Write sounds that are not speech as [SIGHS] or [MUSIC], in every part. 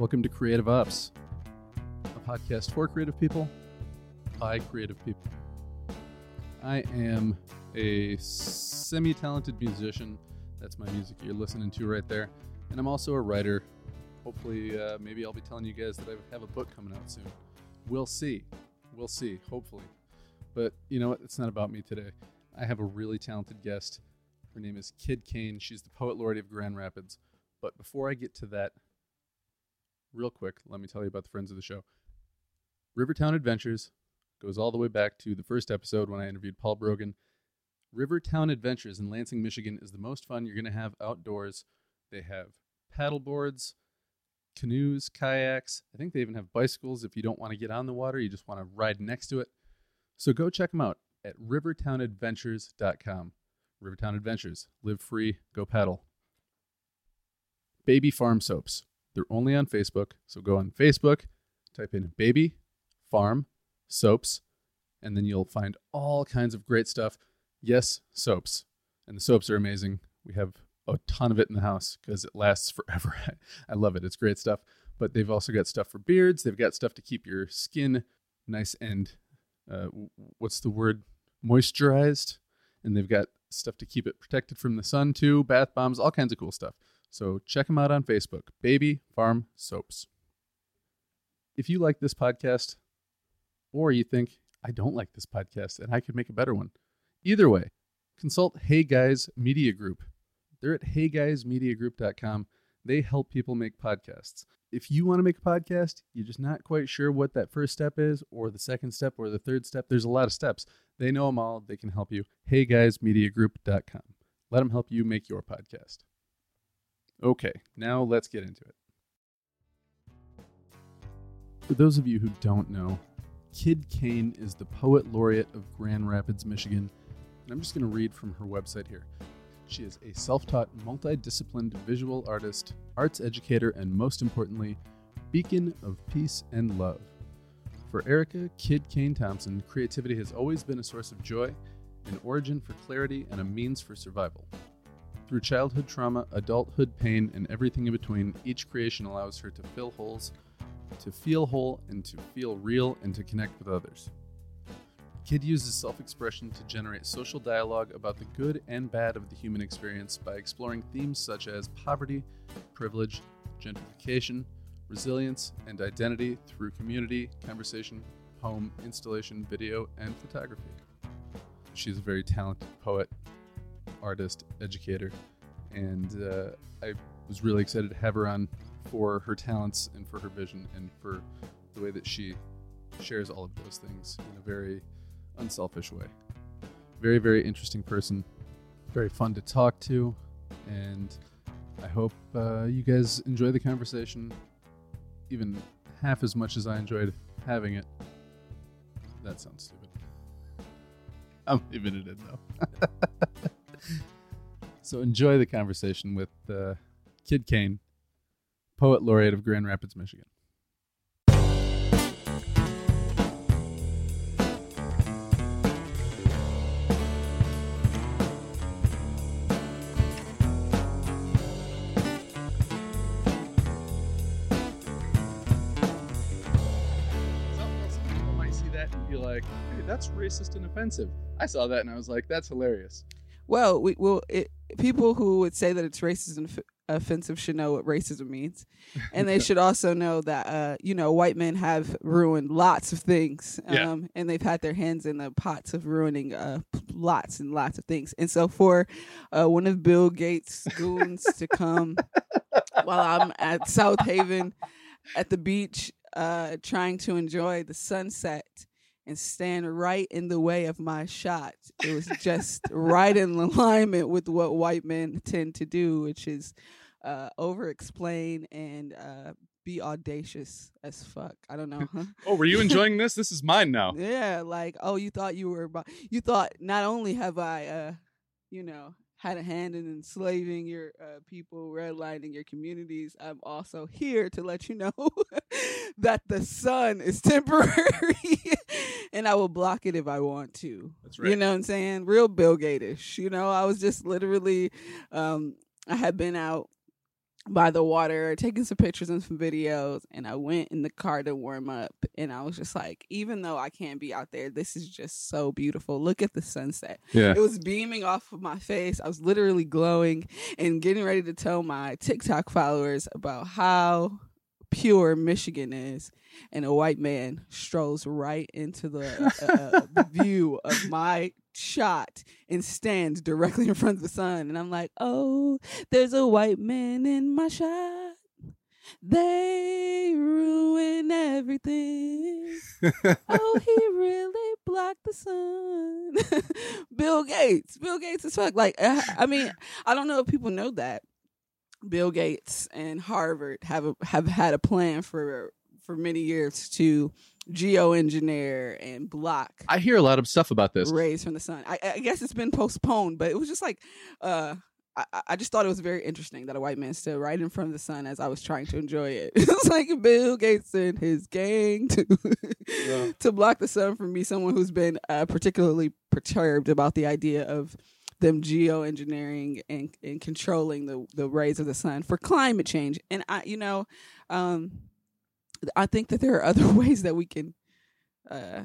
Welcome to Creative Ops, a podcast for creative people by creative people. I am a semi talented musician. That's my music you're listening to right there. And I'm also a writer. Hopefully, uh, maybe I'll be telling you guys that I have a book coming out soon. We'll see. We'll see, hopefully. But you know what? It's not about me today. I have a really talented guest. Her name is Kid Kane. She's the poet laureate of Grand Rapids. But before I get to that, real quick, let me tell you about the friends of the show. Rivertown Adventures goes all the way back to the first episode when I interviewed Paul Brogan. Rivertown Adventures in Lansing, Michigan is the most fun you're going to have outdoors. They have paddle boards, canoes, kayaks. I think they even have bicycles if you don't want to get on the water, you just want to ride next to it. So go check them out at rivertownadventures.com. Rivertown Adventures. Live free, go paddle. Baby Farm Soaps. They're only on Facebook. So go on Facebook, type in Baby Farm Soaps, and then you'll find all kinds of great stuff. Yes, soaps. And the soaps are amazing. We have a ton of it in the house because it lasts [LAUGHS] forever. I love it. It's great stuff. But they've also got stuff for beards. They've got stuff to keep your skin nice and uh, what's the word? Moisturized. And they've got stuff to keep it protected from the sun too, bath bombs, all kinds of cool stuff. So check them out on Facebook, Baby Farm Soaps. If you like this podcast, or you think, I don't like this podcast and I could make a better one, either way, consult Hey Guys Media Group. They're at heyguysmediagroup.com. They help people make podcasts. If you want to make a podcast, you're just not quite sure what that first step is, or the second step, or the third step, there's a lot of steps. They know them all. They can help you. Heyguysmediagroup.com. Let them help you make your podcast. Okay, now let's get into it. For those of you who don't know, Kid Kane is the poet laureate of Grand Rapids, Michigan. And I'm just going to read from her website here. She is a self taught, multidisciplined visual artist, arts educator, and most importantly, beacon of peace and love. For Erica Kid Kane Thompson, creativity has always been a source of joy, an origin for clarity, and a means for survival. Through childhood trauma, adulthood pain, and everything in between, each creation allows her to fill holes, to feel whole, and to feel real, and to connect with others. Kid uses self expression to generate social dialogue about the good and bad of the human experience by exploring themes such as poverty, privilege, gentrification, resilience, and identity through community, conversation, poem, installation, video, and photography. She's a very talented poet, artist, educator, and uh, I was really excited to have her on for her talents and for her vision and for the way that she shares all of those things in a very unselfish way. Very, very interesting person. Very fun to talk to. And I hope uh, you guys enjoy the conversation even half as much as I enjoyed having it. That sounds stupid. I'm leaving it in though. [LAUGHS] so enjoy the conversation with uh, Kid Kane, poet laureate of Grand Rapids, Michigan. Like, hey, that's racist and offensive. I saw that and I was like, that's hilarious. Well, we well it, people who would say that it's racist and off- offensive should know what racism means, [LAUGHS] and they should also know that uh, you know white men have ruined lots of things, um, Yeah. and they've had their hands in the pots of ruining uh, lots and lots of things. And so, for uh, one of Bill Gates' [LAUGHS] goons to come while I'm at South Haven at the beach, uh, trying to enjoy the sunset and stand right in the way of my shot. It was just right in alignment with what white men tend to do, which is uh, over explain and uh, be audacious as fuck. I don't know. Huh? [LAUGHS] Oh, were you enjoying this? This is mine now. [LAUGHS] Yeah, like oh, you thought you were about. You thought not only have I, uh, you know, had a hand in enslaving your uh, people, redlining your communities. I'm also here to let you know [LAUGHS] that the sun is [LAUGHS] temporary, and I will block it if I want to. That's You know what I'm saying? Real Bill Gatish. You know, I was just literally, um, I had been out by the water, taking some pictures and some videos, and I went in the car to warm up. And I was just like, even though I can't be out there, this is just so beautiful. Look at the sunset. Yeah. It was beaming off of my face. I was literally glowing and getting ready to tell my TikTok followers about how pure Michigan is. And a white man strolls right into the, uh, uh, the [LAUGHS] view of my shot and stands directly in front of the sun. And I'm like, oh, there's a white man in my shot. They ruin everything. oh, he [LAUGHS] really blocked the sun. [LAUGHS] Bill Gates. Bill Gates is fuck. Like, uh, I mean, I don't know if people know that. Bill Gates and Harvard have a, have had a plan for for many years to geoengineer and block I hear a lot of stuff about this. rays from the sun. I, I guess it's been postponed, but it was just like uh, I, I just thought it was very interesting that a white man stood right in front of the sun as I was trying to enjoy it. [LAUGHS] it was like Bill Gates and his gang to Yeah. [LAUGHS] to block the sun from me. Someone who's been uh, particularly perturbed about the idea of them geoengineering and, and controlling the, the rays of the sun for climate change. And I, you know, um, I think that there are other [LAUGHS] ways that we can. Uh,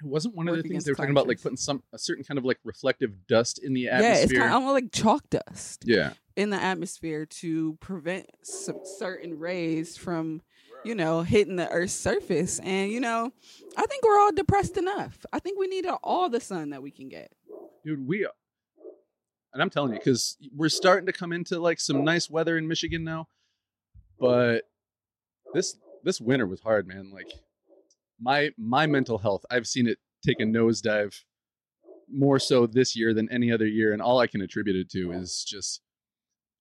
It wasn't one of the things they were talking about, like putting some a certain kind of like reflective dust in the atmosphere. yeah, it's kind of almost like chalk dust. yeah. in the atmosphere to prevent some certain rays from you know hitting the earth's surface and you know i think we're all depressed enough i think we need all the sun that we can get dude we and i'm telling you because we're starting to come into like some nice weather in michigan now but this this winter was hard man like my my mental health i've seen it take a nosedive more so this year than any other year and all i can attribute it to is just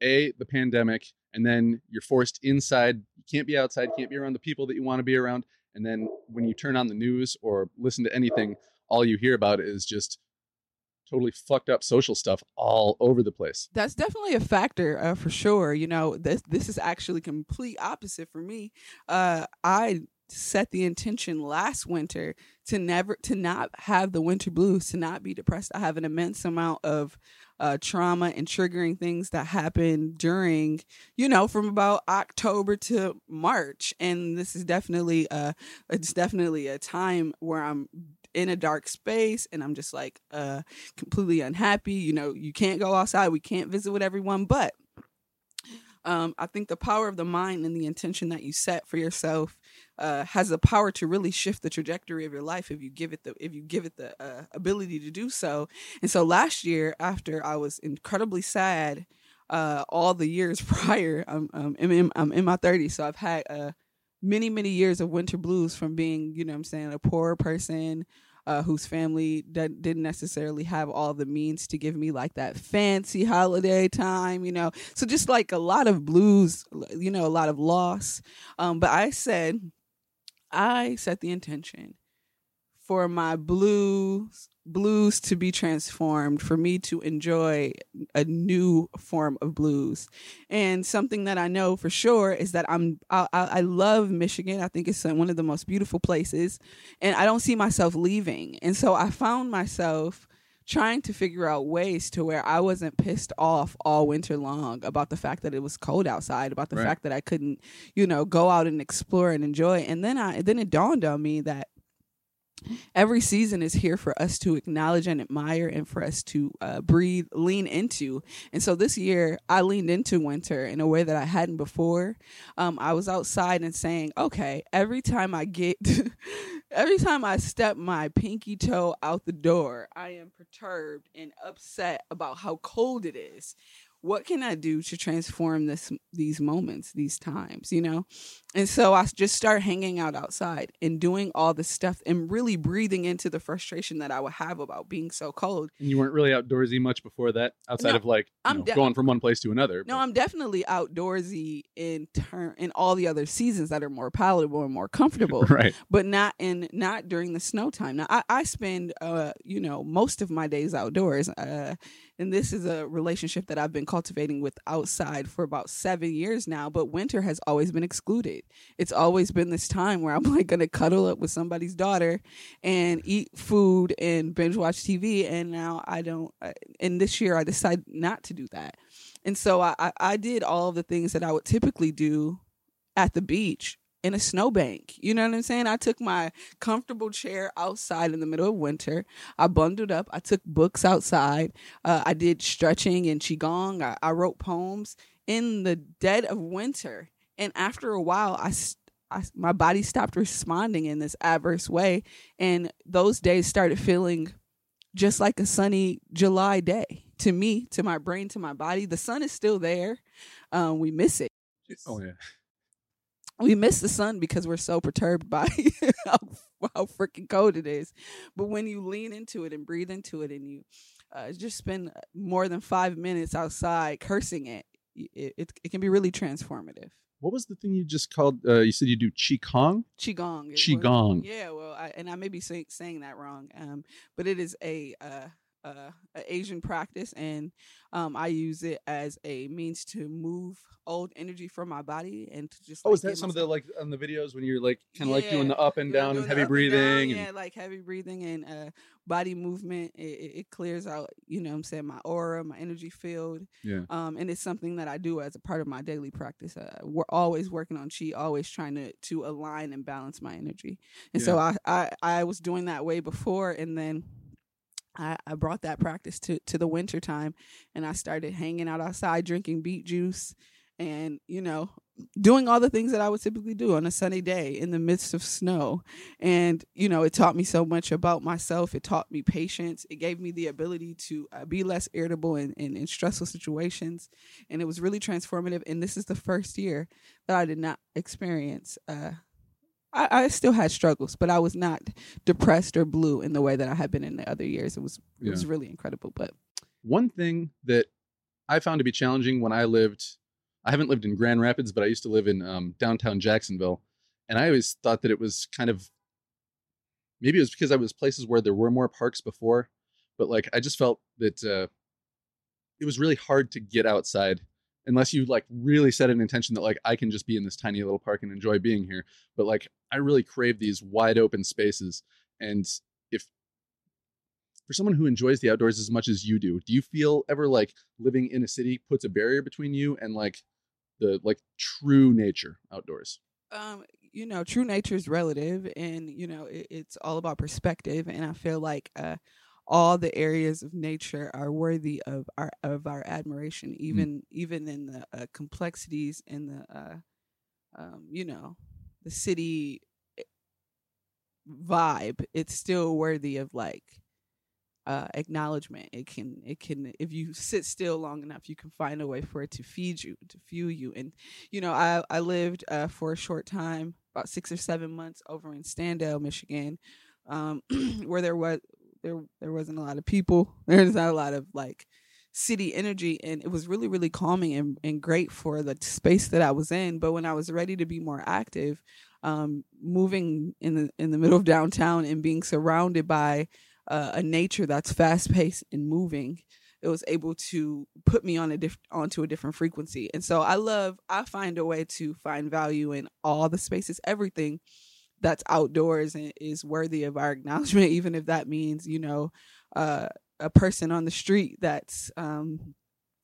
a the pandemic and then you're forced inside you can't be outside can't be around the people that you want to be around and then when you turn on the news or listen to anything all you hear about is just totally fucked up social stuff all over the place. that's definitely a factor uh, for sure you know this this is actually complete opposite for me. Uh i set the intention last winter to never to not have the winter blues to not be depressed. I have an immense amount of uh, trauma and triggering things that happen during you know from about october to march. And this is definitely uh it's definitely a time where i'm in a dark space and i'm just like uh completely unhappy you know you can't go outside we can't visit with everyone but um, I think the power of the mind and the intention that you set for yourself uh, has the power to really shift the trajectory of your life if you give it the if you give it the uh, ability to do so. And so last year, after I was incredibly sad, uh, all the years [LAUGHS] prior, I'm, I'm, in, I'm in my 30s, so I've had uh, many many years of winter blues from being you know what I'm saying a poor person uh, whose family d- didn't necessarily have all the means to give me like that fancy holiday time, you know. So just like a lot of blues, you know, a lot of loss. Um, but I said, I set the intention for my blues blues to be transformed for me to enjoy a new form of blues. And something that i know for sure is that i'm i, I love michigan. I think it's one of the most beautiful places. And i don't see myself leaving. And so i found myself trying to figure out ways to where i wasn't pissed off all winter long about the fact that it was cold outside about the Right. fact that i couldn't you know go out and explore and enjoy. And then i then it dawned on me that every season is here for us to acknowledge and admire and for us to uh, breathe lean into. And so this year i leaned into winter in a way that i hadn't before. Um, i was outside and saying okay every time i get [LAUGHS] every time i step my pinky toe out the door i am perturbed and upset about how cold it is. What can I do to transform this these moments, these times, you know? And so I just start hanging out outside and doing all this stuff and really breathing into the frustration that I would have about being so cold. And you weren't really outdoorsy much before that, outside No, of like I'm know, de- going from one place to another. No, but- I'm definitely outdoorsy in turn in all the other seasons that are more palatable and more comfortable. [LAUGHS] right. but not in not during the snow time. Now I, I spend uh you know most of my days outdoors. Uh and this is a relationship that I've been cultivating with outside for about seven years now, but winter has always been excluded. It's always been this time where I'm like gonna cuddle up with somebody's daughter and eat food and binge watch TV. And now I don't. uh, And this year I decided not to do that. And so I, I, did all the things that I would typically do at the beach in a snowbank. You know what I'm saying? I took my comfortable chair outside in the middle of winter. I bundled up. I took books outside. Uh, I did stretching and qigong. I, I wrote poems in the dead of winter. And after a while, I, I- my body stopped responding in this adverse way, and those days started feeling just like a sunny July day to me, to my brain, to my body. The sun is still there. Um, we miss it. Oh yeah. we miss the sun because we're so perturbed [LAUGHS] by how, how freaking cold it is. But when you lean into it and breathe into it and you uh, just spend more than five minutes outside cursing it, it, it, it can be really transformative. What was the thing you just called? Uh, you said you do qigong. Qigong. it was- Qigong. Yeah, well, I, and I may be say, saying that wrong, um, but it is a, uh, uh, a Asian practice, and um, I use it as a means to move old energy from my body and to just. Oh, like, is that some of the like on the videos when you're like kind of like doing the up and down and heavy up and down, breathing? yeah, like heavy breathing and uh, body movement. It, it, clears out, you know, what I'm saying my aura, my energy field, Yeah. um, and it's something that I do as a part of my daily practice. Uh, we're always working on chi, always trying to to align and balance my energy. And so I, I I was doing that way before, and then. I, I brought that practice to, to the winter time and I started hanging out outside drinking beet juice and, you know, doing all the things that I would typically do on a sunny day in the midst of snow. And, you know, it taught me so much about myself. It taught me patience. It gave me the ability to uh, be less irritable in, in, in stressful situations. And it was really transformative. And this is the first year that I did not experience. Uh, I, I still had struggles, but I was not depressed or blue in the way that I had been in the other years. It was it was really incredible. But One thing that I found to be challenging when I lived, I haven't lived in Grand Rapids, but I used to live in um, downtown Jacksonville, and I always thought that it was kind of maybe it was because I was places where there were more parks before, but like I just felt that uh, it was really hard to get outside unless you like really set an intention that like I can just be in this tiny little park and enjoy being here. But like I really crave these wide open spaces, and if for someone who enjoys the outdoors as much as you do, do you feel ever like living in a city puts a barrier between you and like the like true nature outdoors? um, you know, true nature is relative, and you know, it, it's all about perspective. And I feel like uh, all the areas of nature are worthy of our of our admiration, even even in the uh, complexities and the uh, um, you know, the city eh, vibe. It's still worthy of like uh, acknowledgement. It can, it can, if you sit still long enough, you can find a way for it to feed you, to fuel you. And, you know, I, I lived uh, for a short time, about six or seven months over in Standale, Michigan, um, [CLEARS THROAT] where there was, there, there wasn't a lot of people. [LAUGHS] There's not a lot of like city energy. And it was really, really calming and, and great for the space that I was in. But when I was ready to be more active, um, moving in the, in the middle of downtown and being surrounded by, uh, a nature that's fast paced and moving, it was able to put me on a diff- onto a different frequency. And so I love I find a way to find value in all the spaces, everything that's outdoors and is worthy of our [LAUGHS] acknowledgement, even if that means, you know, uh, a person on the street that's um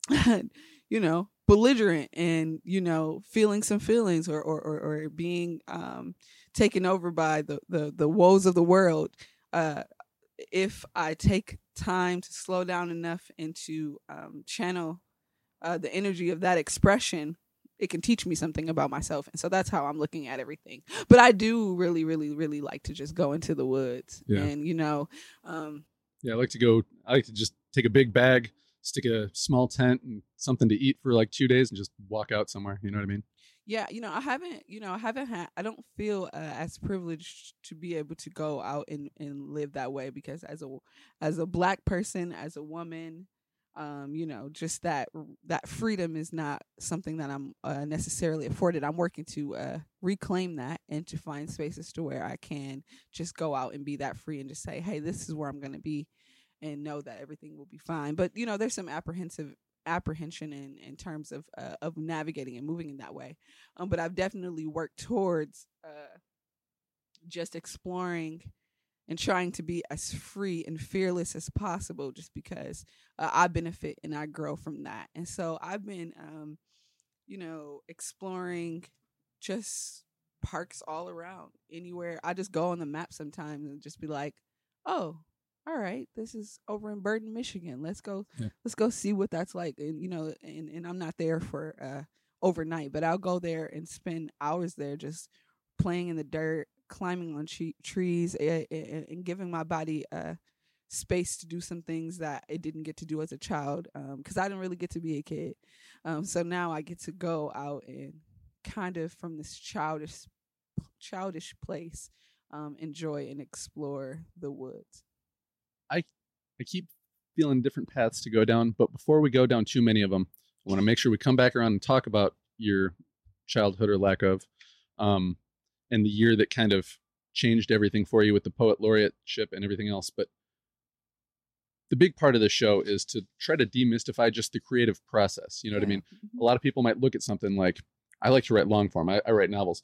[LAUGHS] you know, belligerent and, you know, feeling some feelings or or, or, or being um taken over by the, the the woes of the world. Uh if I take time to slow down enough and to um, channel uh, the energy of that expression, it can teach me something about myself. And so that's how I'm looking at everything. But I do really, really, really like to just go into the woods Yeah. and, you know, um, Yeah, I like to go. I like to just take a big bag, stick a small tent and something to eat for like two days, and just walk out somewhere. You know what I mean? yeah, you know, I haven't, you know, I haven't had, I don't feel uh, as privileged to be able to go out and, and live that way because as a, as a black person, as a woman, um, you know, just that, that freedom is not something that I'm uh, necessarily afforded. I'm working to uh, reclaim that and to find spaces to where I can just go out and be that free and just say, hey, this is where I'm going to be and know that everything will be fine. But, you know, there's some apprehensive apprehension in in terms of uh, of navigating and moving in that way. Um, but I've definitely worked towards uh, just exploring and trying to be as free and fearless as possible just because uh, I benefit and I grow from that. And so I've been um, you know, exploring just parks all around anywhere. I just go on the map sometimes and just be like, "Oh, all right, this is over in Burton, Michigan. Let's go. Yeah. Let's go see what that's like." And you know, and and I'm not there for uh overnight, but I'll go there and spend hours there just playing in the dirt, climbing on tre- trees, and, and giving my body uh space to do some things that it didn't get to do as a child because I didn't really get to be a kid. Um, so now I get to go out and kind of from this childish childish place um, enjoy and explore the woods. I keep feeling different paths to go down, but before we go down too many of them, I want to make sure we come back around and talk about your childhood or lack of, um, and the year that kind of changed everything for you with the poet laureateship and everything else. But the big part of the show is to try to demystify just the creative process. You know what I mean? Mhm. A lot of people might look at something like, I like to write long form. I, I write novels,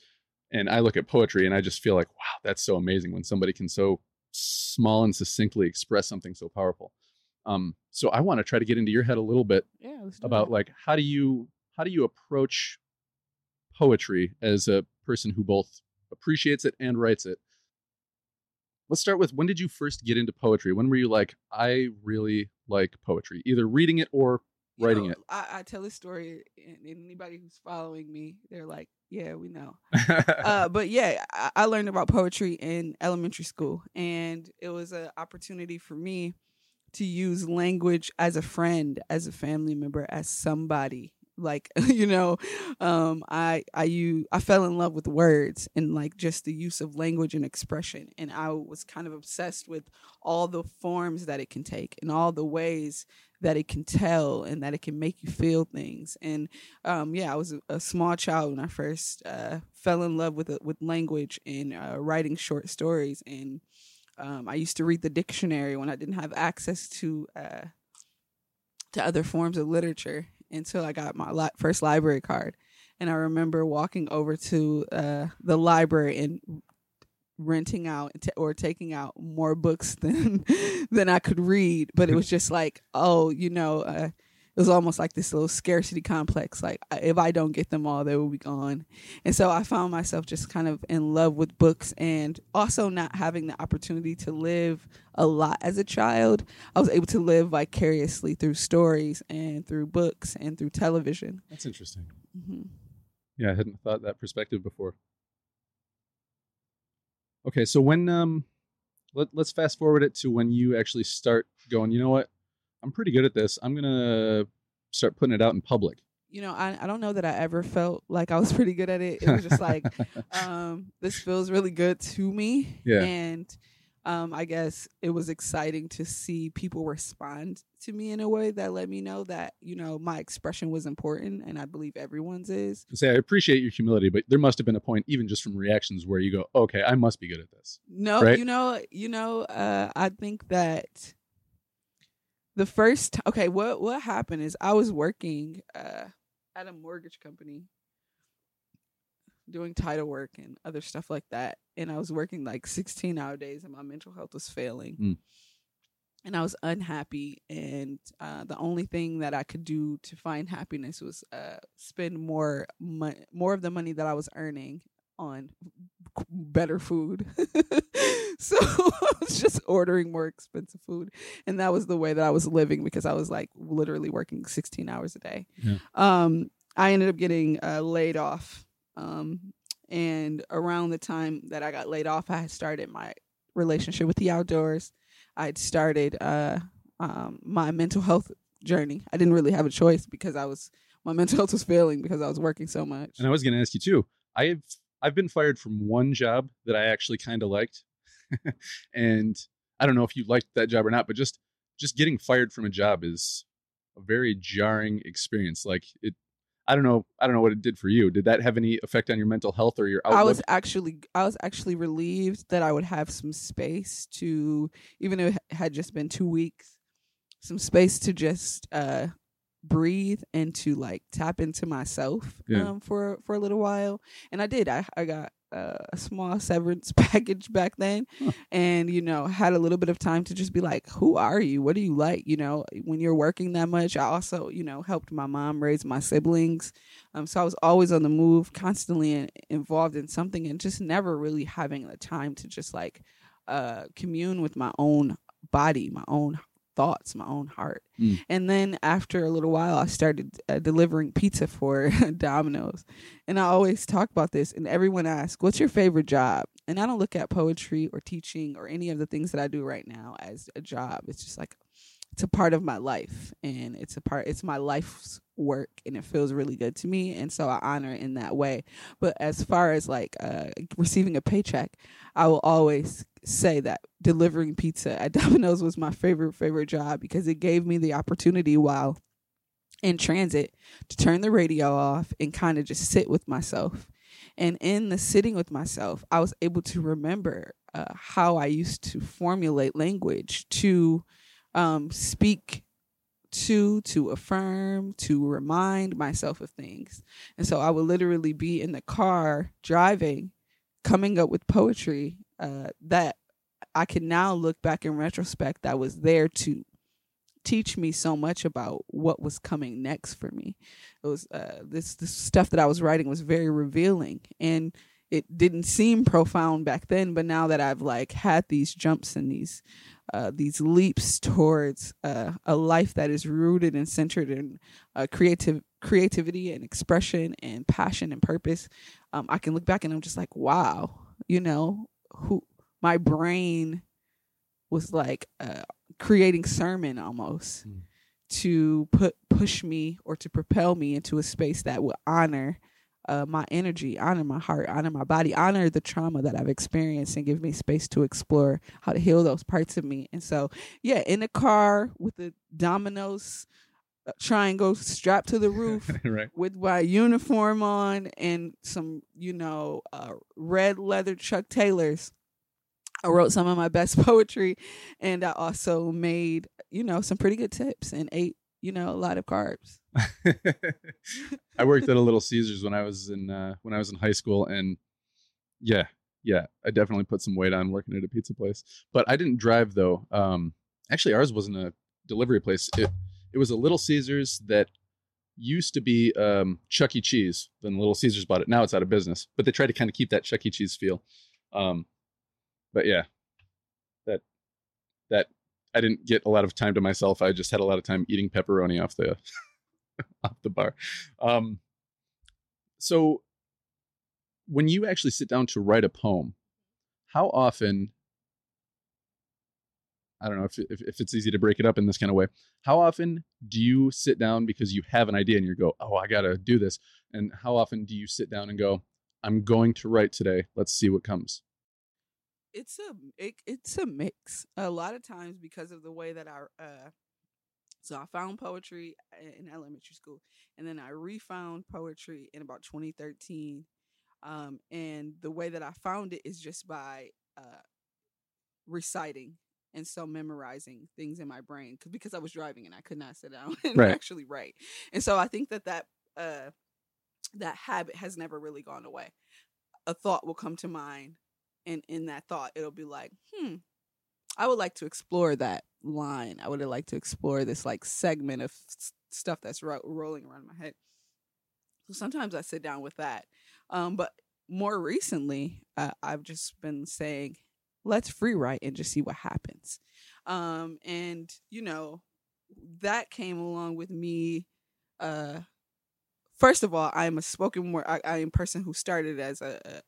and I look at poetry, and I just feel like, wow, that's so amazing when somebody can so small and succinctly express something so powerful. Um, so I want to try to get into your head a little bit Yeah, about that. like how do you how do you approach poetry as a person who both appreciates it and writes it let's start with when did you first get into poetry when were you like i really like poetry either reading it or You writing know, it I, I tell this story, and anybody who's following me, they're like, "Yeah, we know." [LAUGHS] uh, but yeah, I, I learned about poetry in elementary school, and it was an opportunity for me to use language as a friend, as a family member, as somebody. Like [LAUGHS] you know, um, I I you I fell in love with words and like just the use of language and expression, and I was kind of obsessed with all the forms that it can take and all the ways that it can tell and that it can make you feel things. And um, yeah, I was a, a small child when I first uh, fell in love with it, with language and uh, writing short stories. And um, I used to read the dictionary when I didn't have access to uh, to other forms of literature until I got my li- first library card. And I remember walking over to uh, the library and renting out t- or taking out more books [LAUGHS] than than I could read. But it was just like, oh, you know, uh, it was almost like this little scarcity complex. Like if I don't get them all, they will be gone. And so I found myself just kind of in love with books and also not having the opportunity to live a lot as a child. I was able to live vicariously through stories and through books and through television. that's interesting mm-hmm. yeah i hadn't thought that perspective before okay so when um let, let's fast forward it to when you actually start going you know what i'm pretty good at this i'm gonna start putting it out in public You know, I, I don't know that I ever felt like I was [LAUGHS] pretty good at it. It was just like, [LAUGHS] um, this feels really good to me. Yeah. And um, I guess it was exciting to see people respond to me in a way that let me know that, you know, my expression was important and I believe everyone's is. say I appreciate your humility, but there must have been a point, even just from reactions, where you go, "Okay, I must be good at this." No, Right? you know, you know, uh, I think that the first okay, what what happened is I was working uh, at a mortgage company doing title work and other stuff like that, and I was working like sixteen hour days, and my mental health was failing. Mm. And I was unhappy, and uh, the only thing that I could do to find happiness was uh, spend more mo- more of the money that I was earning on better food. [LAUGHS] so [LAUGHS] I was just ordering more expensive food. And that was the way that I was living because I was like literally working 16 hours a day. Yeah. Um, I ended up getting uh, laid off. Um, and around the time that I got laid off, I had started my relationship with the outdoors. I had started uh, um, my mental health journey. I didn't really have a choice because I was my mental health was failing because I was working so much. And I was going to ask you too. I've I've been fired from one job that I actually kind of liked, [LAUGHS] and I don't know if you liked that job or not, but just just getting fired from a job is a very jarring experience. Like it, I don't know. I don't know what it did for you. Did that have any effect on your mental health or your outlook? I was actually I was actually relieved that I would have some space to even though it had just been 2 weeks some space to just uh breathe and to like tap into myself Yeah. um for for a little while and i did i i got uh, a small severance [LAUGHS] package back then Huh. and you know had a little bit of time to just be like who are you what do you like you know when you're working that much i also you know helped my mom raise my siblings um so i was always on the move constantly in, involved in something and just never really having the time to just like uh commune with my own body my own thoughts my own heart. Mm. and then after a little while i started uh, delivering pizza for [LAUGHS] domino's. And i always talk about this and everyone asks what's your favorite job? And i don't look at poetry or teaching or any of the things that i do right now as a job. It's just like it's a part of my life and it's a part it's my life's work and it feels really good to me and so i honor it in that way. But as far as like uh receiving a paycheck i will always say that delivering pizza at [LAUGHS] domino's was my favorite favorite job because it gave me the opportunity while in transit to turn the radio off and kind of just sit with myself. And in the sitting with myself i was able to remember uh, how i used to formulate language to um, speak to to affirm to remind myself of things. And so i would literally be in the car driving coming up with poetry uh, that i can now look back in retrospect that was there to teach me so much about what was coming next for me. It was uh, this this stuff that i was writing was very revealing and it didn't seem profound back then but now that i've like had these jumps and these uh, these leaps towards uh, a life that is rooted and centered in uh, creative creativity and expression and passion and purpose. Um, I can look back and I'm just like, wow, you know, who my brain was like uh, creating sermon almost Mm. to put push me or to propel me into a space that would honor uh, my energy, honor my heart, honor my body, honor the trauma that I've experienced, and give me space to explore how to heal those parts of me. And so, yeah, in the car with the Domino's uh, triangle strapped to the [LAUGHS] roof. right. With my uniform on and some, you know, uh, red leather Chuck Taylors, I wrote some of my best [LAUGHS] poetry, and I also made, you know, some pretty good tips and ate, you know, a lot of carbs. [LAUGHS] I worked at a Little Caesars when I was in uh, when I was in high school, and yeah, yeah, I definitely put some weight on working at a pizza place. But I didn't drive though. Um, actually, ours wasn't a delivery place. It it was a Little Caesars that used to be um, Chuck E. Cheese. Then Little Caesars bought it. Now it's out of business. But they tried to kind of keep that Chuck E. Cheese feel. Um, but yeah, that that I didn't get a lot of time to myself. I just had a lot of time eating pepperoni off the [LAUGHS] off the bar. Um, so when you actually sit down to write a poem, how often? I don't know if, if if it's easy to break it up in this kind of way. How often do you sit down because you have an idea and you go, "Oh, I got to do this," and how often do you sit down and go, "I'm going to write today. Let's see what comes." It's a it, it's a mix. A lot of times because of the way that I uh so I found poetry in elementary school and then I refound poetry in about 2013. Um and the way that I found it is just by uh reciting and so memorizing things in my brain because I was driving and I could not sit down [LAUGHS] and Right. actually write. And so I think that that uh that habit has never really gone away. A thought will come to mind and in that thought it'll be like hmm i would like to explore that line. I would like to explore this like segment of stuff that's ro- rolling around my head. So sometimes i sit down with that um but more recently uh, i've just been saying let's free write and just see what happens. Um and you know that came along with me uh first of all i'm a spoken word i, I am a person who started as a, a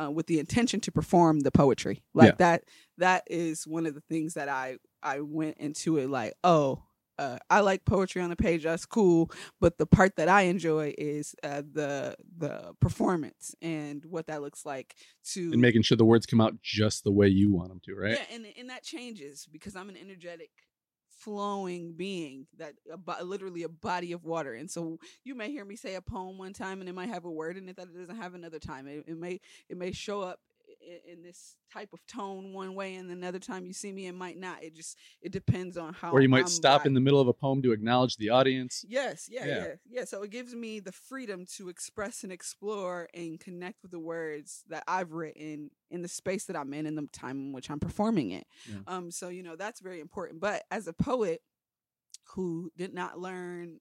uh, with the intention to perform the poetry like Yeah. that that is one of the things that i i went into it like oh uh, I like poetry on the page. That's cool, but the part that I enjoy is uh, the the performance and what that looks like to And making sure the words come out just the way you want them to, right? yeah, and and that changes because I'm an energetic, flowing being that a, literally a body of water. And so you may hear me say a poem one time, and it might have a word in it that it doesn't have another time. It, it may it may show up in, in this type of tone one way, and another time you see me, it might not. It just it depends on how. Or you might I'm stop in the middle of a poem to acknowledge the audience. Yes, yeah, Yeah. yeah, yeah, So it gives me the freedom to express and explore and connect with the words that I've written in the space that I'm in in the time in which I'm performing it. Yeah. Um, so you know that's very important. But as a poet who did not learn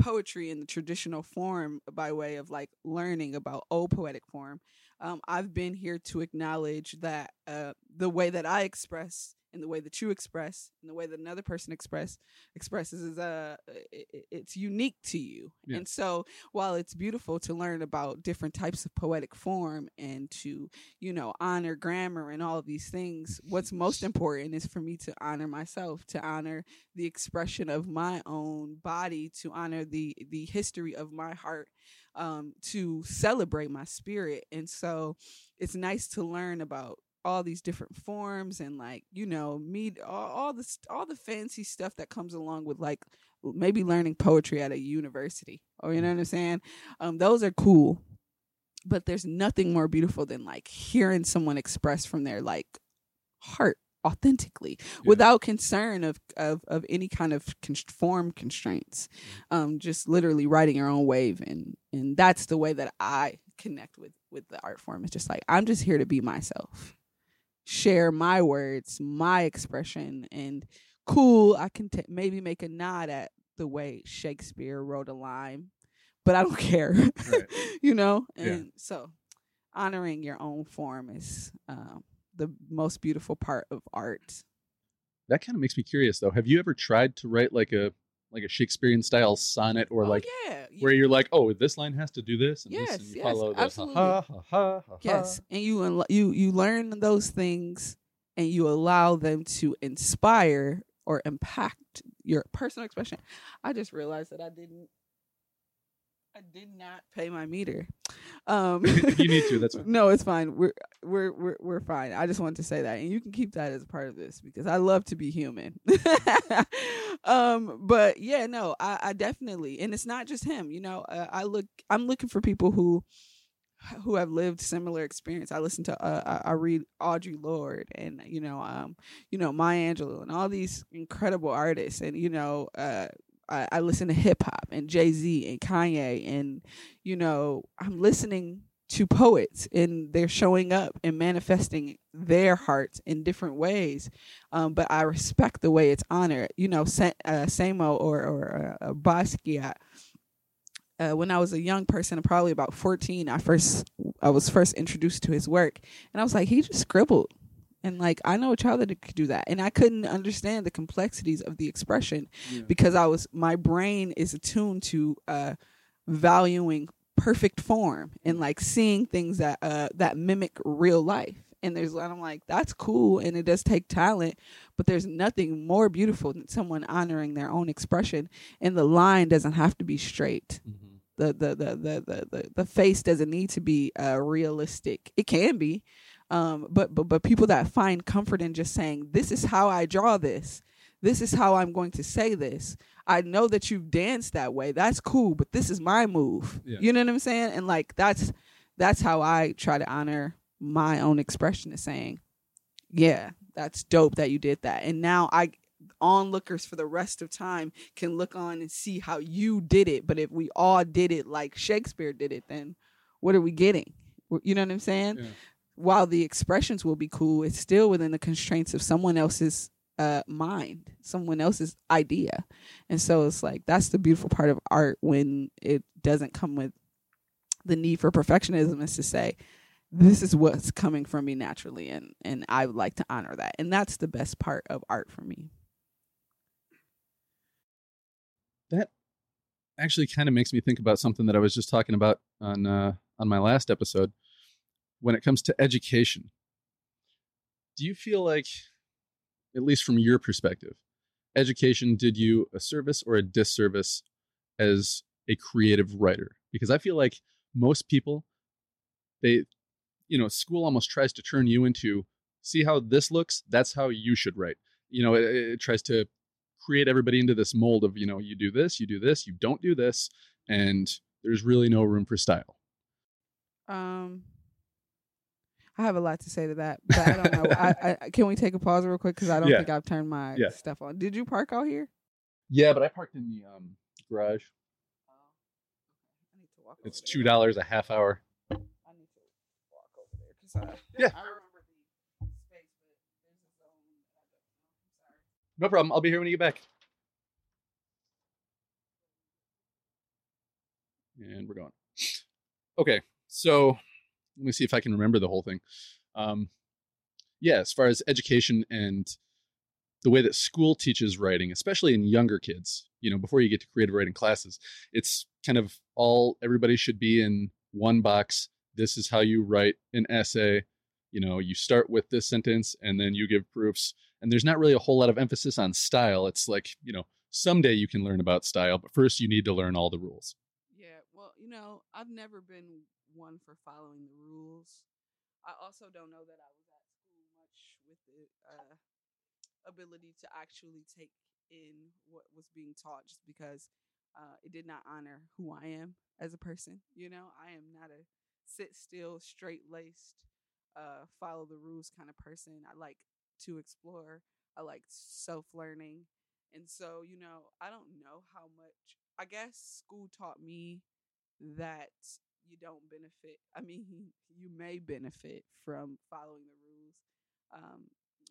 poetry in the traditional form by way of like learning about old poetic form, um, I've been here to acknowledge that uh, the way that I express and the way that you express and the way that another person express expresses is uh i- i- it's unique to you. Yeah. and so while it's beautiful to learn about different types of poetic form and to you know honor grammar and all of these things what's most important is for me to honor myself to honor the expression of my own body to honor the the history of my heart um to celebrate my spirit. And so it's nice to learn about all these different forms and like you know me all, all the all the fancy stuff that comes along with like maybe learning poetry at a university or you know what i'm saying? Um those are cool but there's nothing more beautiful than like hearing someone express from their like heart authentically without concern of, of of any kind of form constraints. Um just literally writing your own wave and and that's the way that i connect with with the art form. It's just like i'm just here to be myself share my words my expression and cool i can t- maybe make a nod at the way shakespeare wrote a line but i don't [LAUGHS] care Right. you know? Yeah. and so honoring your own form is um, the most beautiful part of art That kind of makes me curious though. Have you ever tried to write like a like a Shakespearean style sonnet or Oh, like yeah where you're like, oh, this line has to do this and this Yes, and you yes, follow this. absolutely. Ha, ha, ha, ha, yes and you unlo- you you learn those things and you allow them to inspire or impact your personal expression i just realized that i didn't i did not pay my meter [LAUGHS] um If you need to, that's [LAUGHS] fine. no it's fine we're we're we're we're fine i just wanted to say that and you can keep that as part of this because i love to be human [LAUGHS] um but yeah no i i definitely and it's not just him you know uh, i look i'm looking for people who who have lived similar experience. I listen to uh, I, I read Audre Lorde and you know um you know Maya Angelou and all these incredible artists and you know uh I, I listen to hip hop and Jay Z and Kanye and you know I'm listening to poets and they're showing up and manifesting their hearts in different ways um, but i respect the way it's honored. You know uh, samo or, or uh, basquiat uh, when i was a young person probably about 14 i first i was first introduced to his work and i was like he just scribbled and like i know a child that could do that and i couldn't understand the complexities of the expression Yeah. because I was my brain is attuned to uh valuing perfect form and like seeing things that uh that mimic real life. And there's and I'm like, that's cool and it does take talent, but there's nothing more beautiful than someone honoring their own expression and the line doesn't have to be straight. Mhm. The the the the the the, the face doesn't need to be uh realistic. It can be. Um but but but people that find comfort in just saying, This is how I draw this this is how I'm going to say this. I know that you've danced that way. That's cool, but this is my move. Yeah. You know what I'm saying? And like that's that's how I try to honor my own expression is saying, yeah, that's dope that you did that. And now I onlookers for the rest of time can look on and see how you did it. But if we all did it like Shakespeare did it, then what are we getting? You know what I'm saying? Yeah. While the expressions will be cool, it's still within the constraints of someone else's uh mind someone else's idea. And so it's like that's the beautiful part of art when it doesn't come with the need for perfectionism is to say this is what's coming from me naturally and and i would like to honor that. And that's the best part of art for me. That actually kind of makes me think about something that I was just talking about on uh, on my last episode. When it comes to education, do you feel like, at least from your perspective, education did you a service or a disservice as a creative writer? Because I feel like most people, they, you know, school almost tries to turn you into see how this looks. That's how you should write. You know, it, it tries to create everybody into this mold of you know you do this you do this you don't do this and there's really no room for style um I have a lot to say to that, but I don't know. I, [LAUGHS] I can we take a pause real quick because I don't Yeah. think I've turned my Yeah. stuff on. Did you park out here? Yeah, but I parked in the um, garage. I need to walk. It's two dollars a half hour. I need to walk over there because I Yeah. I remember the space, but there's a zone that I don't know. I'm sorry. No problem. I'll be here when you get back. And we're going. Okay, so let me see if I can remember the whole thing. Um, yeah, as far as education and the way that school teaches writing, especially in younger kids, you know, before you get to creative writing classes, it's kind of all everybody should be in one box. This is how you write an essay. You know, you start with this sentence and then you give proofs and there's not really a whole lot of emphasis on style. It's like, you know, someday you can learn about style, but first you need to learn all the rules. Yeah, well, you know, I've never been one for following the rules. I also don't know that I was at school much with the uh, ability to actually take in what was being taught just because uh, it did not honor who I am as a person. You know, I am not a sit still, straight laced, uh, follow the rules kind of person. I like to explore, I like self learning. And so, you know, I don't know how much, I guess school taught me that you don't benefit. I mean, [LAUGHS] you may benefit from following the rules, um,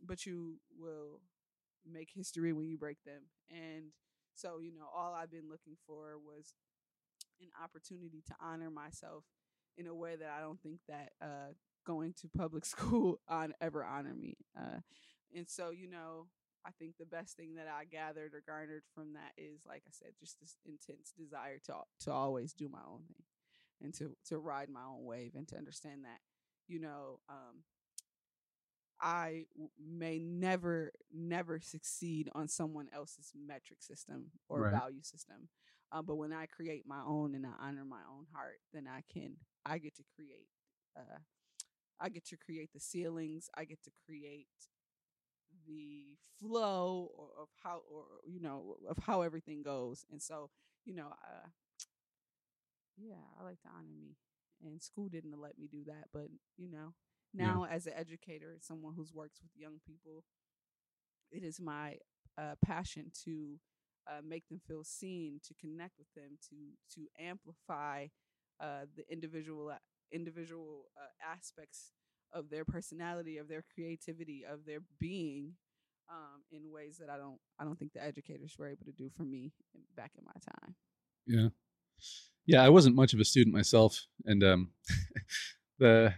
but you will make history when you break them. And so, you know, all I've been looking for was an opportunity to honor myself in a way that I don't think that uh, going to public [LAUGHS] school on ever honor me. Uh, and so, you know, I think the best thing that I gathered or garnered from that is, like I said, just this intense desire to to always do my own thing and to to ride my own wave and to understand that, you know, um, I w- may never never succeed on someone else's metric system or Right. value system, uh, but when I create my own and I honor my own heart, then I can I get to create. Uh, I get to create the ceilings. I get to create the flow or of how or you know of how everything goes and so you know uh yeah i like to honor me and school didn't let me do that but you know Yeah. now as an educator someone who's works with young people it is my uh, passion to uh, make them feel seen to connect with them to to amplify uh, the individual individual uh, aspects of their personality, of their creativity, of their being, um, in ways that I don't I don't think the educators were able to do for me back in my time. Yeah. Yeah, I wasn't much of a student myself. And um, [LAUGHS] the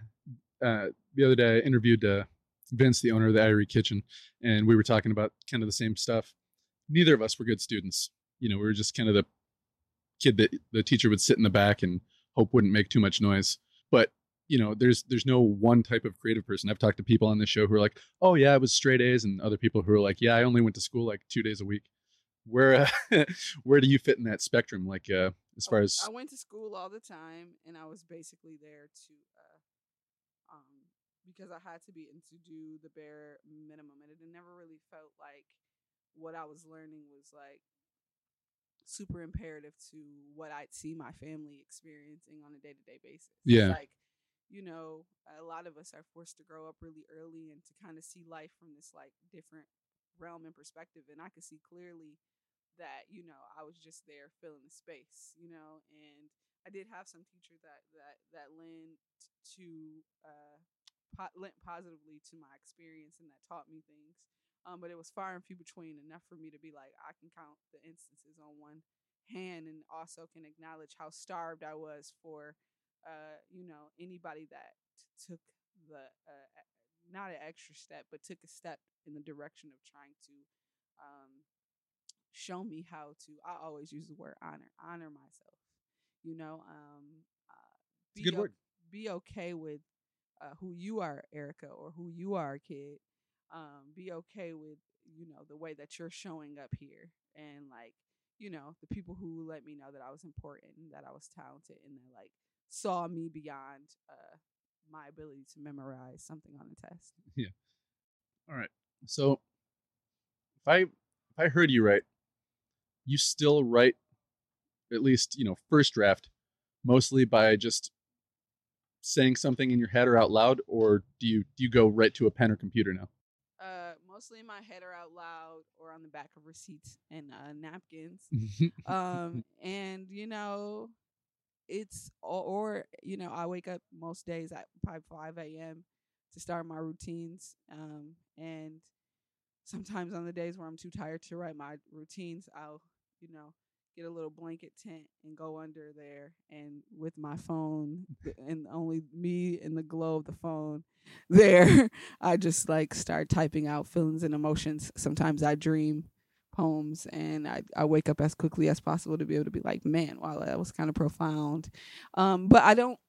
uh, the other day I interviewed uh, Vince, the owner of the Irie Kitchen, and we were talking about kind of the same stuff. Neither of us were good students. You know, we were just kind of the kid that the teacher would sit in the back and hope wouldn't make too much noise. But you know, there's there's no one type of creative person. I've talked to people on this show who are like, "Oh yeah, it was straight A's," and other people who are like, "Yeah, I only went to school like two days a week." Where uh, [LAUGHS] where do you fit in that spectrum? Like uh, as far as I went to school all the time, and I was basically there to, uh, um, because I had to be and to do the bare minimum, and it never really felt like what I was learning was like super imperative to what I'd see my family experiencing on a day to day basis. Yeah. like you know, a lot of us are forced to grow up really early and to kind of see life from this like different realm and perspective, and I could see clearly that you know I was just there filling the space, you know, and I did have some teachers that that that lent to uh, po- lent positively to my experience and that taught me things. Um, but it was far and few between enough for me to be like I can count the instances on one hand, and also can acknowledge how starved I was for, uh, you know, anybody that t- took the uh, not an extra step, but took a step in the direction of trying to um, show me how to. I always use the word honor, honor myself. You know, um, uh, a good o- word. Be okay with uh, who you are, Erica, or who you are, kid. Um, be okay with you know the way that you're showing up here, and like you know the people who let me know that I was important, that I was talented, and that like saw me beyond uh, my ability to memorize something on a test. Yeah. All right. So if I if I heard you right, you still write at least, you know, first draft mostly by just saying something in your head or out loud, or do you do you go right to a pen or computer now? Uh, mostly in my head or out loud or on the back of receipts and uh, napkins. [LAUGHS] um, and you know, it's or, or you know, I wake up most days at probably five a.m. to start my routines. Um, and sometimes on the days where I'm too tired to write my routines, I'll you know get a little blanket tent and go under there and with my phone and only me and the glow of the phone [LAUGHS] there i just like start typing out feelings and emotions. Sometimes i dream poems and I, I wake up as quickly as possible to be able to be like man wow that was kind of profound. Um but i don't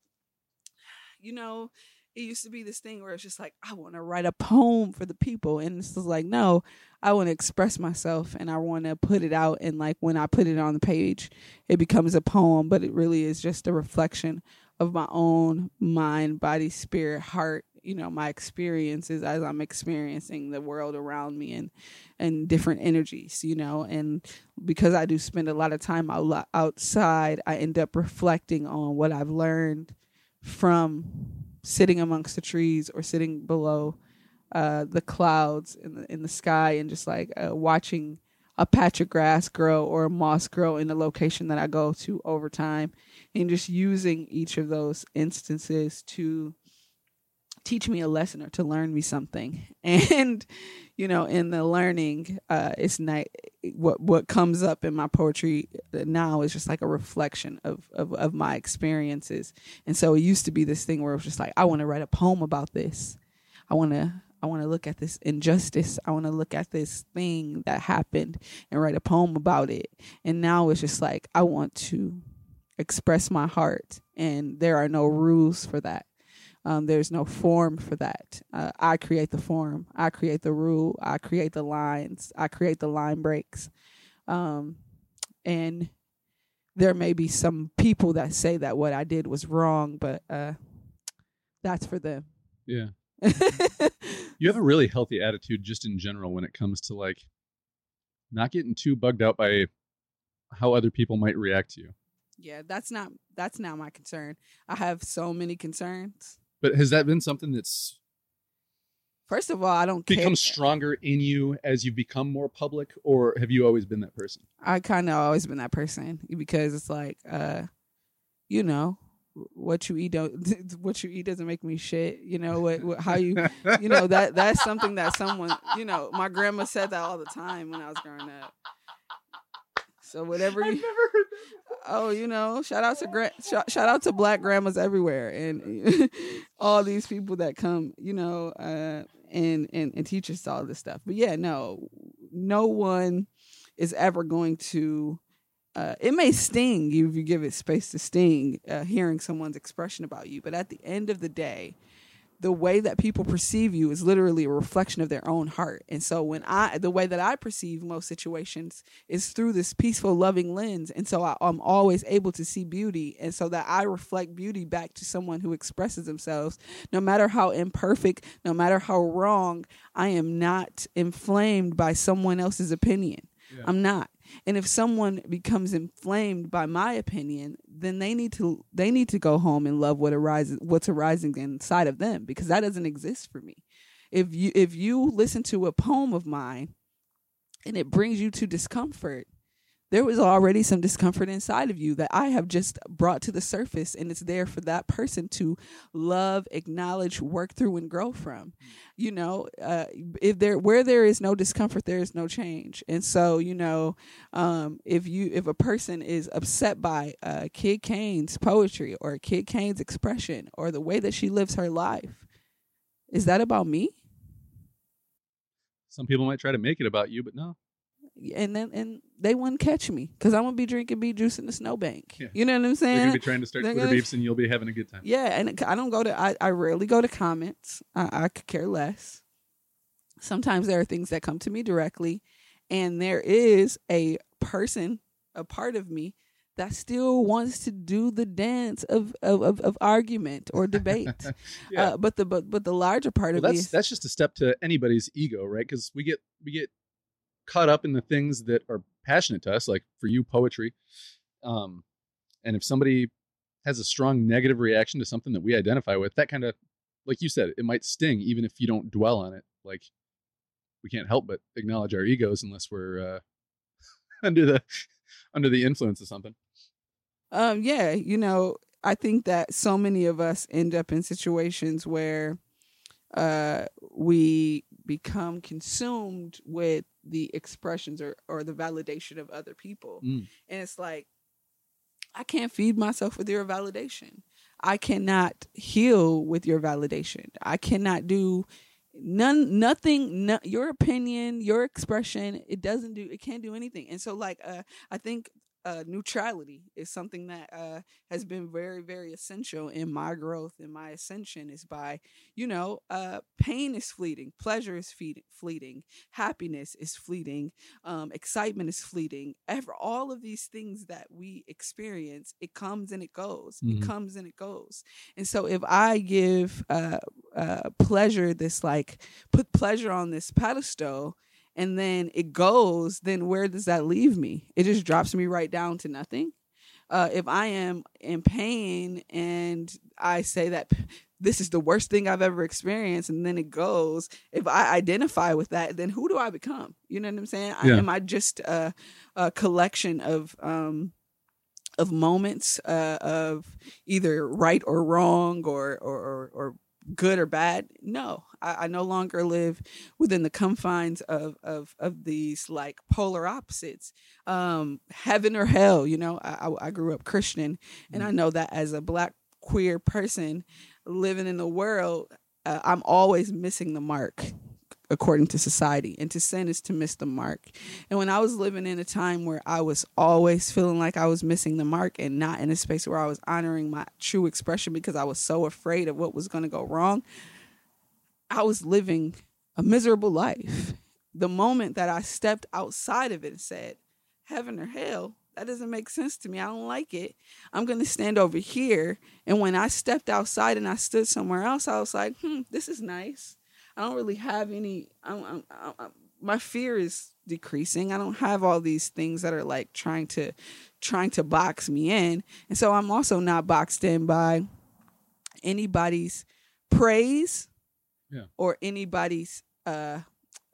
you know it used to be this thing where it's just like I want to write a poem for the people, and it's just like no, I want to express myself and I want to put it out, and like when I put it on the page, it becomes a poem, but it really is just a reflection of my own mind, body, spirit, heart. You know, my experiences as I'm experiencing the world around me and and different energies. You know, and because I do spend a lot of time out, outside, I end up reflecting on what I've learned from sitting amongst the trees or sitting below uh, the clouds in the in the sky and just like uh, watching a patch of grass grow or a moss grow in the location that I go to over time, and just using each of those instances to teach me a lesson or to learn me something. [LAUGHS] And you know, in the learning, uh, it's not what what comes up in my poetry now is just like a reflection of, of of my experiences. And so it used to be this thing where it was just like, I want to write a poem about this. I want to I want to look at this injustice. I want to look at this thing that happened and write a poem about it. And now it's just like I want to express my heart, and there are no rules for that. Um, there's no form for that. Uh, I create the form. I create the rule. I create the lines. I create the line breaks. Um, and there may be some people that say that what I did was wrong, but uh, that's for them. Yeah. [LAUGHS] you have a really healthy attitude just in general when it comes to like not getting too bugged out by how other people might react to you. Yeah, that's not that's not my concern. I have so many concerns but has that been something that's First of all, I don't become care. stronger in you as you've become more public, or have you always been that person? I kind of always been that person because it's like, uh, you know, what you eat don't [LAUGHS] what you eat doesn't make me shit. You know what, what how you you know that that's something that someone you know my grandma said that all the time when I was growing up. So whatever you, [LAUGHS] oh, you know, shout out to gra- shout, shout out to black grandmas everywhere and [LAUGHS] all these people that come, you know, uh, and and and teach us all this stuff. But yeah, no, no one is ever going to. Uh, it may sting you if you give it space to sting, uh, hearing someone's expression about you. But at the end of the day, the way that people perceive you is literally a reflection of their own heart. And so when I the way that I perceive most situations is through this peaceful loving lens. And so I, am always able to see beauty and so that I reflect beauty back to someone who expresses themselves no matter how imperfect, no matter how wrong, I am not inflamed by someone else's opinion. Yeah. I'm not. And if someone becomes inflamed by my opinion, then they need to they need to go home and love what arises what's arising inside of them because that doesn't exist for me. If you if you listen to a poem of mine and it brings you to discomfort, there was already some discomfort inside of you that I have just brought to the surface, and it's there for that person to love, acknowledge, work through, and grow from. You know, uh, if there where there is no discomfort, there is no change. And so, you know, um, if you if a person is upset by uh, Kid Kane's poetry or Kid Kane's expression or the way that she lives her life, is that about me? Some people might try to make it about you, but no and then and they wouldn't catch me because I'm gonna be drinking beet juice in the snowbank. Yeah. You know what I'm saying? They're gonna be trying to start They're Twitter gonna, beefs, and you'll be having a good time. Yeah, and I don't go to. I, I rarely go to comments. I, I could care less. Sometimes there are things that come to me directly, and there is a person, a part of me that still wants to do the dance of of, of, of argument or debate. [LAUGHS] yeah. Uh, but the but but the larger part well, of that's, me that's just a step to anybody's ego, right? Because we get we get caught up in the things that are passionate to us, like for you, poetry. Um, and if somebody has a strong negative reaction to something that we identify with, that kind of, like you said, it might sting even if you don't dwell on it. Like we can't help but acknowledge our egos unless we're uh, [LAUGHS] under the under the influence of something. Um, yeah, you know, I think that so many of us end up in situations where uh, we become consumed with the expressions or, or the validation of other people. Mm. And it's like, I can't feed myself with your validation. I cannot heal with your validation. I cannot do none nothing no, your opinion your expression it doesn't do it can't do anything and so like uh i think uh, neutrality is something that uh, has been very, very essential in my growth and my ascension. Is by, you know, uh, pain is fleeting, pleasure is fe- fleeting, happiness is fleeting, um, excitement is fleeting. Ever, all of these things that we experience, it comes and it goes. Mhm. It comes and it goes. And so, if I give uh, uh, pleasure this, like, put pleasure on this pedestal and then it goes, then where does that leave me? It just drops me right down to nothing. Uh, if I am in pain and I say that this is the worst thing I've ever experienced, and then it goes, if I identify with that, then who do I become? You know what I'm saying? I, am I just a, a collection of um, of moments uh, of either right or wrong or, or, or good or bad no I, I no longer live within the confines of of of these like polar opposites um heaven or hell you know i i, I grew up christian and i know that as a black queer person living in the world uh, i'm always missing the mark according to society and to sin is to miss the mark and when i was living in a time where i was always feeling like i was missing the mark and not in a space where i was honoring my true expression because i was so afraid of what was going to go wrong I was living a miserable life. The moment that I stepped outside of it and said, heaven or hell, that doesn't make sense to me. I don't like it. I'm going to stand over here. And when I stepped outside and I stood somewhere else, I was like, hmm, this is nice. I don't really have any, I'm, I'm, I'm, my fear is decreasing. I don't have all these things that are like trying to, trying to box me in. And so I'm also not boxed in by anybody's praise Yeah. or anybody's uh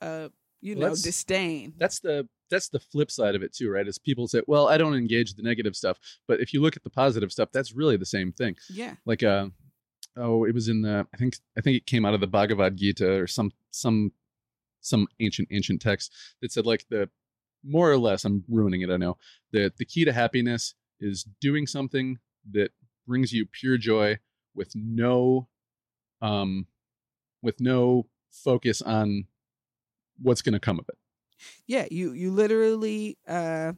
uh you Well, know disdain That's the that's the flip side of it too, right? Is people say, "Well, I don't engage the negative stuff," but if you look at the positive stuff, that's really the same thing. yeah Like, uh, oh, it was in the I think I think it came out of the Bhagavad Gita or some some some ancient ancient text that said like the more or less I'm ruining it. I know that the key to happiness is doing something that brings you pure joy with no um with no focus on what's going to come of it. yeah you you literally uh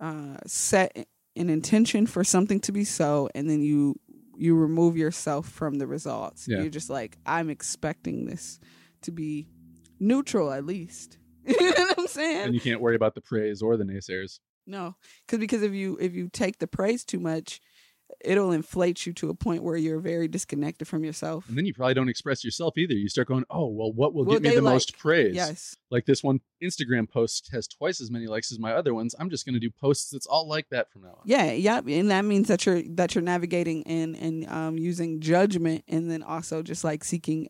uh set an intention for something to be so and then you you remove yourself from the results Yeah. you're just like i'm expecting this to be neutral at least [LAUGHS] you know what i'm saying and you can't worry about the praise or the naysayers. No, because because if you if you take the praise too much, it'll inflate you to a point where you're very disconnected from yourself. And then you probably don't express yourself either. You start going, "Oh, well, what will get me the like- most praise?" Yes, Like this one Instagram post has twice as many likes as my other ones. I'm just going to do posts that's all like that from now on. yeah, yeah, and that means that you're that you're navigating and and um, using judgment, and then also just like seeking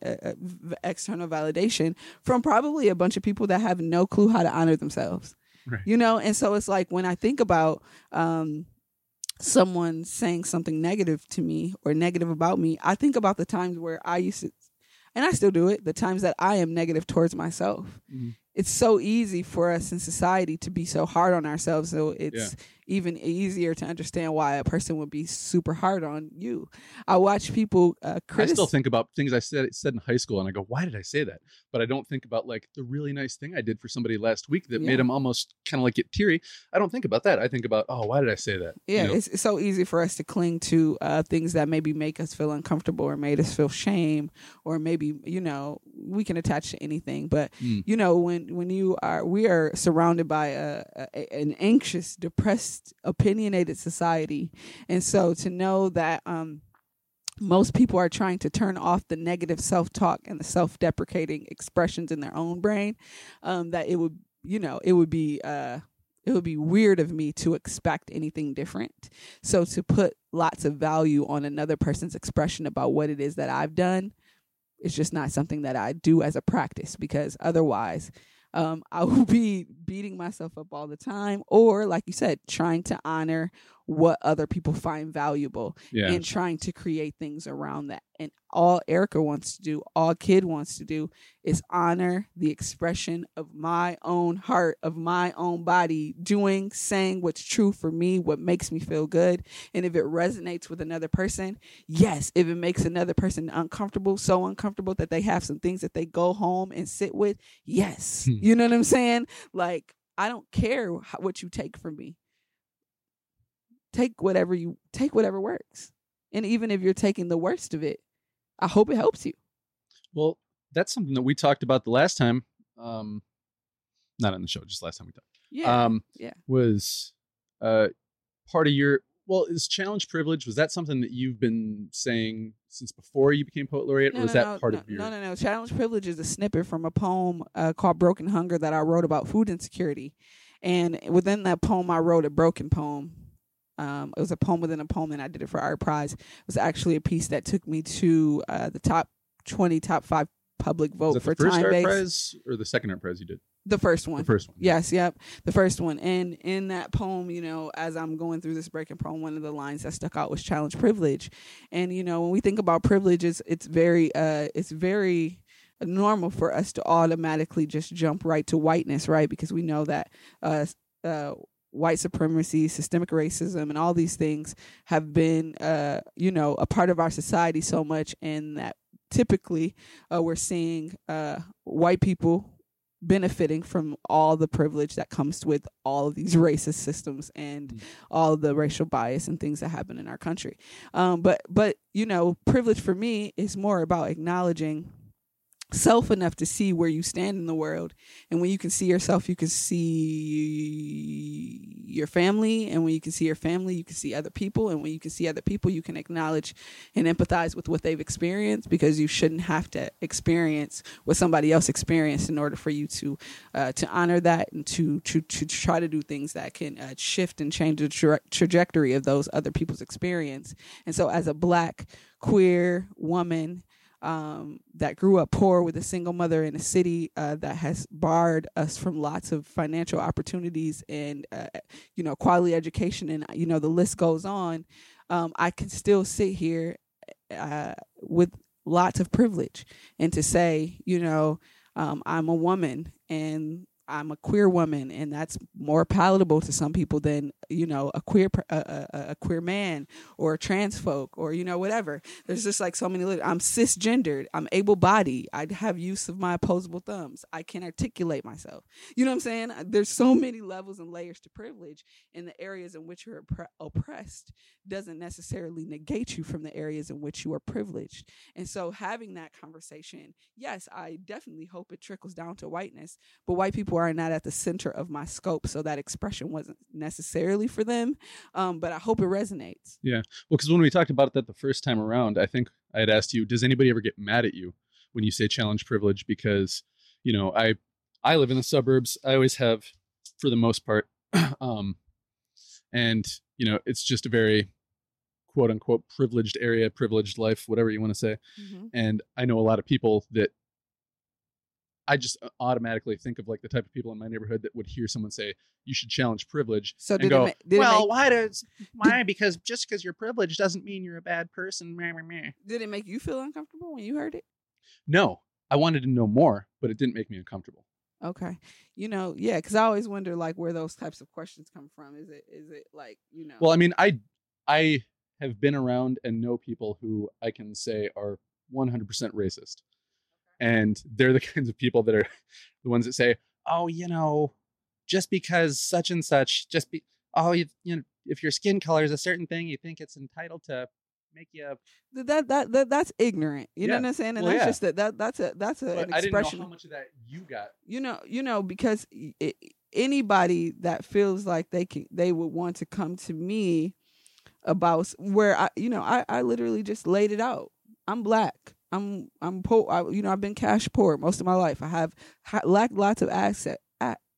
external validation from probably a bunch of people that have no clue how to honor themselves. Right. You know, and so it's like when I think about um, someone saying something negative to me or negative about me, I think about the times where I used to, and I still do it, the times that I am negative towards myself. Mhm. It's so easy for us in society to be so hard on ourselves. So it's even easier to understand why a person would be super hard on you. I watch people uh, I still think about things I said said in high school, and I go, "Why did I say that?" But I don't think about like the really nice thing I did for somebody last week that Yeah. made them almost kind of like get teary. I don't think about that. I think about, "Oh, why did I say that?" You Yeah, know? it's, it's so easy for us to cling to uh, things that maybe make us feel uncomfortable or made us feel shame, or maybe you know we can attach to anything. But Mm. you know when when you are we are surrounded by a, a an anxious, depressed, opinionated society, and so to know that um, most people are trying to turn off the negative self talk and the self deprecating expressions in their own brain, um, that it would you know it would be uh, it would be weird of me to expect anything different. So to put lots of value on another person's expression about what it is that I've done it's just not something that I do as a practice because otherwise um, I will be beating myself up all the time, or like you said, trying to honor what other people find valuable Yeah. and trying to create things around that. And all Erica wants to do, all Kid wants to do, is honor the expression of my own heart, of my own body, doing, saying what's true for me, what makes me feel good. And if it resonates with another person, yes. If it makes another person uncomfortable, so uncomfortable that they have some things that they go home and sit with, yes. Hmm. You know what I'm saying? Like, I don't care what you take from me. Take whatever you take, whatever works. And even if you're taking the worst of it, I hope it helps you. Well, that's something that we talked about the last time. Um, not on the show, just last time we talked. Yeah. um, yeah. was uh, part of your well is challenge privilege was that something that you've been saying since before you became poet laureate or was that part no, of your No, no, no. Challenge Privilege is a snippet from a poem uh, called Broken Hunger that I wrote about food insecurity. And within that poem, I wrote a broken poem. Um, it was a poem within a poem, and I did it for ArtPrize. It was actually a piece that took me to uh, the top 20, top five public vote for the first time art based. prize or the second art prize you did The first one. the first one Yes, yep. The first one. And in that poem, you know, as I'm going through this breaking poem, one of the lines that stuck out was challenge privilege. And, you know, when we think about privilege, it's, it's very, uh, it's very normal for us to automatically just jump right to whiteness, right? Because we know that, uh, uh, white supremacy, systemic racism, and all these things have been, uh, you know, a part of our society so much, and that typically uh, we're seeing uh, white people benefiting from all the privilege that comes with all of these racist systems and Mm. all the racial bias and things that happen in our country. Um, but but you know, privilege for me is more about acknowledging self enough to see where you stand in the world. And when you can see yourself you can see your family. And when you can see your family you can see other people. And when you can see other people you can acknowledge and empathize with what they've experienced because you shouldn't have to experience what somebody else experienced in order for you to uh, to honor that and to to to try to do things that can uh, shift and change the tra- trajectory of those other people's experience. And so as a black queer woman um, that grew up poor with a single mother in a city uh, that has barred us from lots of financial opportunities and uh, you know quality education and you know the list goes on um, i can still sit here uh, with lots of privilege and to say you know um, i'm a woman and I'm a queer woman, and that's more palatable to some people than you know a queer a, a, a queer man or a trans folk or you know whatever. There's just like so many. I'm cisgendered. I'm able-bodied. I have use of my opposable thumbs. I can articulate myself. You know what I'm saying? There's so many levels and layers to privilege and the areas in which you're oppre- oppressed doesn't necessarily negate you from the areas in which you are privileged. And so having that conversation, yes, I definitely hope it trickles down to whiteness, but white people are not at the center of my scope, so that expression wasn't necessarily for them. Um, but I hope it resonates. Yeah. Well because when we talked about that the first time around i think i had asked you does anybody ever get mad at you when you say challenge privilege because you know i i live in the suburbs i always have for the most part [CLEARS THROAT] um and you know it's just a very quote unquote privileged area privileged life whatever you want to say and I know a lot of people that I just uh, automatically think of like the type of people in my neighborhood that would hear someone say you should challenge privilege So and did go, it, ma- did, it well, make, why does why? Because just because you're privileged doesn't mean you're a bad person. Meh, meh, meh. did it make you feel uncomfortable when you heard it? no, I wanted to know more, but it didn't make me uncomfortable. Okay, you know, yeah, because I always wonder like where those types of questions come from. Is it is it like you know? Well, I mean, I I have been around and know people who I can say are 100% racist. And they're the [LAUGHS] kinds of people that are the ones that say, Oh, you know, just because such and such, just be oh, you, you know, if your skin color is a certain thing, you think it's entitled to make you. Th- that that, that that's ignorant. You Yeah. know what I'm saying? And Well, that's yeah. just that that that's a that's a, but an I didn't know expression. how much of that you got. you know you know because i i anybody that feels like they can they would want to come to me about where I you know I I literally just laid it out. I'm black. I'm I'm poor. I, you know I've been cash poor most of my life. I have ha- lacked lots of access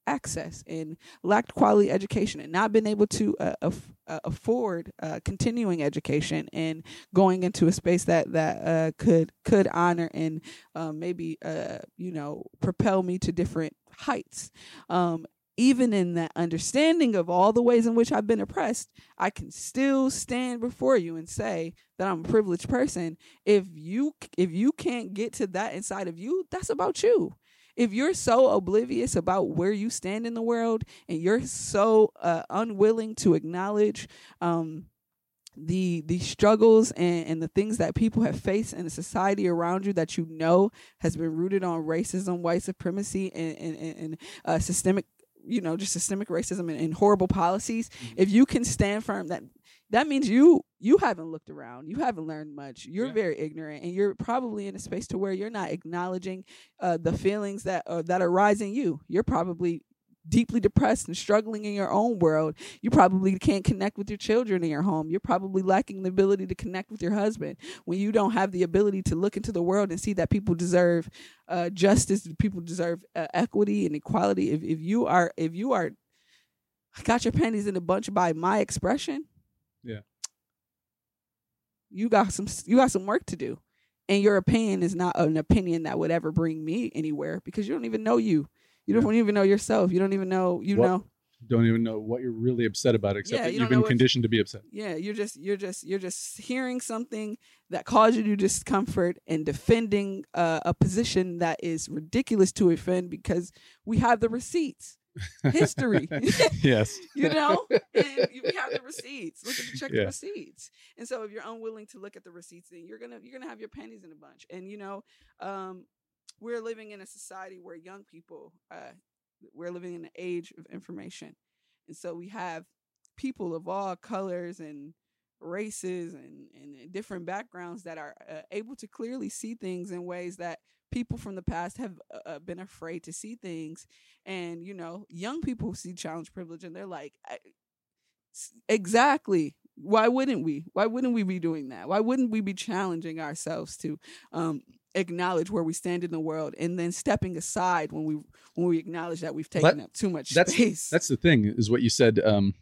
access and lacked quality education and not been able to uh, aff- uh, afford uh, continuing education and going into a space that that uh, could could honor and um, maybe uh, you know propel me to different heights um, even in that understanding of all the ways in which I've been oppressed, I can still stand before you and say that I'm a privileged person. If you if you can't get to that inside of you, that's about you. If you're so oblivious about where you stand in the world and you're so uh, unwilling to acknowledge um, the the struggles and, and the things that people have faced in the society around you that you know has been rooted on racism, white supremacy, and and, and uh, systemic you know just systemic racism and, and horrible policies mm-hmm. if you can stand firm that that means you you haven't looked around you haven't learned much you're yeah. very ignorant and you're probably in a space to where you're not acknowledging uh, the feelings that uh, that arise in you you're probably deeply depressed and struggling in your own world, you probably can't connect with your children in your home. You're probably lacking the ability to connect with your husband when you don't have the ability to look into the world and see that people deserve uh, justice, people deserve uh, equity and equality. If if you are if you are got your panties in a bunch by my expression, yeah, you got some you got some work to do. And your opinion is not an opinion that would ever bring me anywhere because you don't even know you. You don't even know yourself. You don't even know. You what, know. Don't even know what you're really upset about, except yeah, that you have been conditioned to be upset. Yeah, you're just you're just you're just hearing something that caused you discomfort and defending uh, a position that is ridiculous to offend because we have the receipts history. [LAUGHS] yes. [LAUGHS] you know, and you, we have the receipts. Look at the check yeah. the receipts. And so if you're unwilling to look at the receipts, then you're gonna you're gonna have your pennies in a bunch. And you know, um, we're living in a society where young people, uh, we're living in an age of information. And so we have people of all colors and races and, and different backgrounds that are uh, able to clearly see things in ways that people from the past have uh, uh been afraid to see things. And, you know, young people see challenge privilege and they're like, exactly. Why wouldn't we? Why wouldn't we be doing that? Why wouldn't we be challenging ourselves to um, acknowledge where we stand in the world and then stepping aside when we when we acknowledge that we've taken that, up too much that's, space. That's the thing is what you said um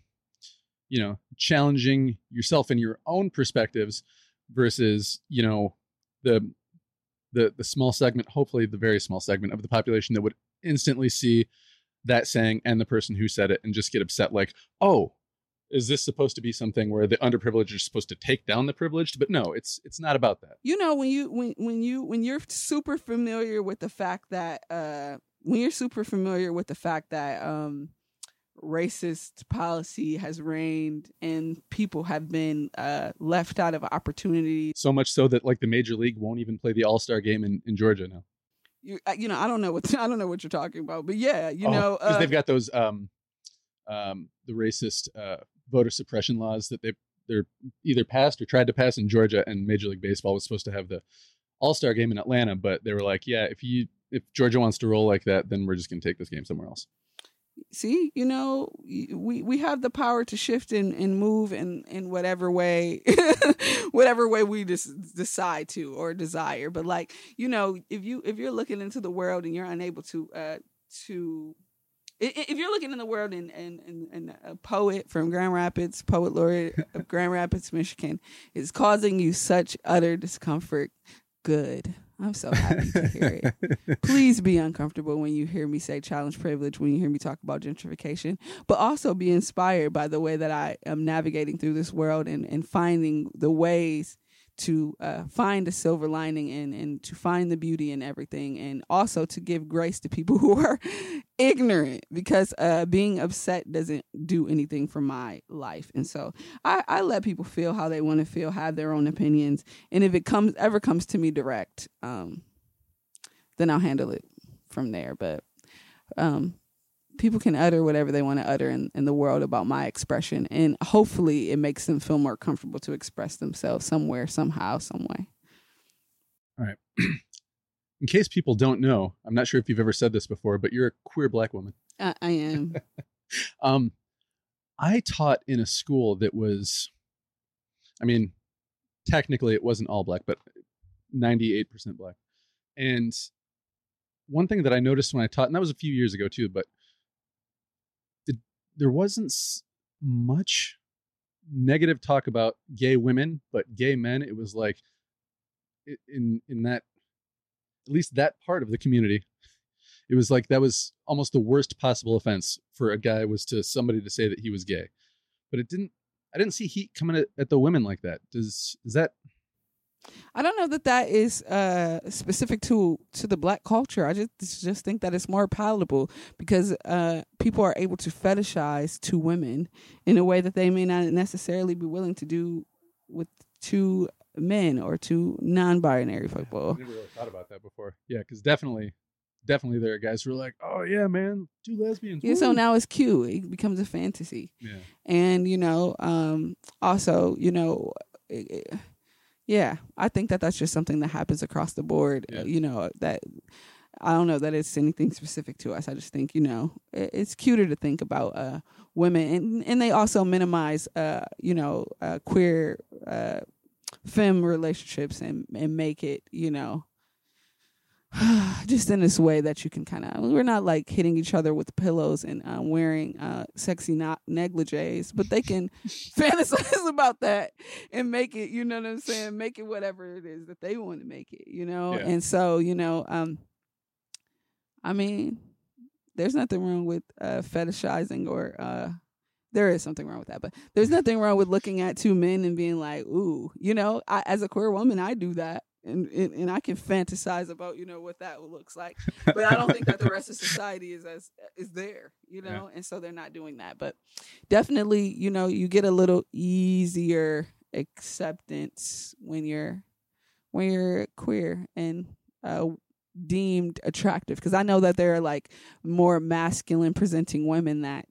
you know, challenging yourself in your own perspectives versus, you know, the the the small segment, hopefully the very small segment of the population that would instantly see that saying and the person who said it and just get upset like, "Oh, is this supposed to be something where the underprivileged are supposed to take down the privileged? But no it's it's not about that. You know when you when when you when you're super familiar with the fact that uh when you're super familiar with the fact that um racist policy has reigned and people have been uh left out of opportunity so much so that like the major league won't even play the all-star game in, in georgia now. You, uh, you know i don't know what [LAUGHS] i don't know what you're talking about but yeah you oh, know because uh, they've got those um um the racist uh voter suppression laws that they they're either passed or tried to pass in Georgia, and Major League Baseball was supposed to have the All Star game in Atlanta, but they were like, yeah, if you if Georgia wants to roll like that, then we're just going to take this game somewhere else. See, you know, we we have the power to shift and, and move in in whatever way, [LAUGHS] whatever way we just decide to or desire. But like, you know, if you if you're looking into the world and you're unable to uh to if you're looking in the world and, and, and, and, a poet from Grand Rapids, poet laureate of Grand Rapids, Michigan, is causing you such utter discomfort, good. I'm so happy to hear it. [LAUGHS] Please be uncomfortable when you hear me say challenge privilege, when you hear me talk about gentrification, but also be inspired by the way that I am navigating through this world and, and finding the ways to uh, find a silver lining and, and to find the beauty in everything and also to give grace to people [LAUGHS] who are ignorant because uh, being upset doesn't do anything for my life. And so I, I let people feel how they want to feel have their own opinions and if it comes ever comes to me direct um, then i'll handle it from there. But um, people can utter whatever they want to utter in, in the world about my expression and hopefully it makes them feel more comfortable to express themselves somewhere somehow some way. All right. [CLEARS THROAT] In case people don't know i'm not sure if you've ever said this before but you're a queer black woman. I, I am. [LAUGHS] Um i taught in a school that was i mean technically it wasn't all black but 98% black. And one thing that i noticed when i taught and that was a few years ago too but there wasn't much negative talk about gay women, but gay men, it was like in in that at least that part of the community, it was like that was almost the worst possible offense for a guy was to somebody to say that he was gay. But it didn't I didn't see heat coming at, at the women like that. Does is that I don't know that that is uh, specific to to the black culture. I just just think that it's more palatable because uh, people are able to fetishize two women in a way that they may not necessarily be willing to do with two men or two non-binary people. I never really thought about that before. Yeah, because definitely, definitely there are guys who are like, oh yeah, man, two lesbians. Yeah, so now it's cute. It becomes a fantasy. yeah, and you know um also you know it, it- yeah i think that that's just something that happens across the board Yeah. you know that i don't know that it's anything specific to us i just think you know it, it's cuter to think about uh women and and they also minimize uh you know uh queer uh femme relationships and and make it you know [SIGHS] just in this way that you can kind of we're not like hitting each other with pillows and uh, wearing uh, sexy not negligees but they can [LAUGHS] fantasize about that and make it you know what i'm saying make it whatever it is that they want to make it you know Yeah. and so you know um i mean there's nothing wrong with uh fetishizing or uh there is something wrong with that, but there's nothing wrong with looking at two men and being like, "Ooh, you know." I, as a queer woman, I do that, and, and and I can fantasize about you know what that looks like. [LAUGHS] But I don't think that the rest of society is as is there, you Yeah. know, and so they're not doing that. But definitely, you know, you get a little easier acceptance when you're when you're queer and uh, deemed attractive. Because I know that there are like more masculine presenting women that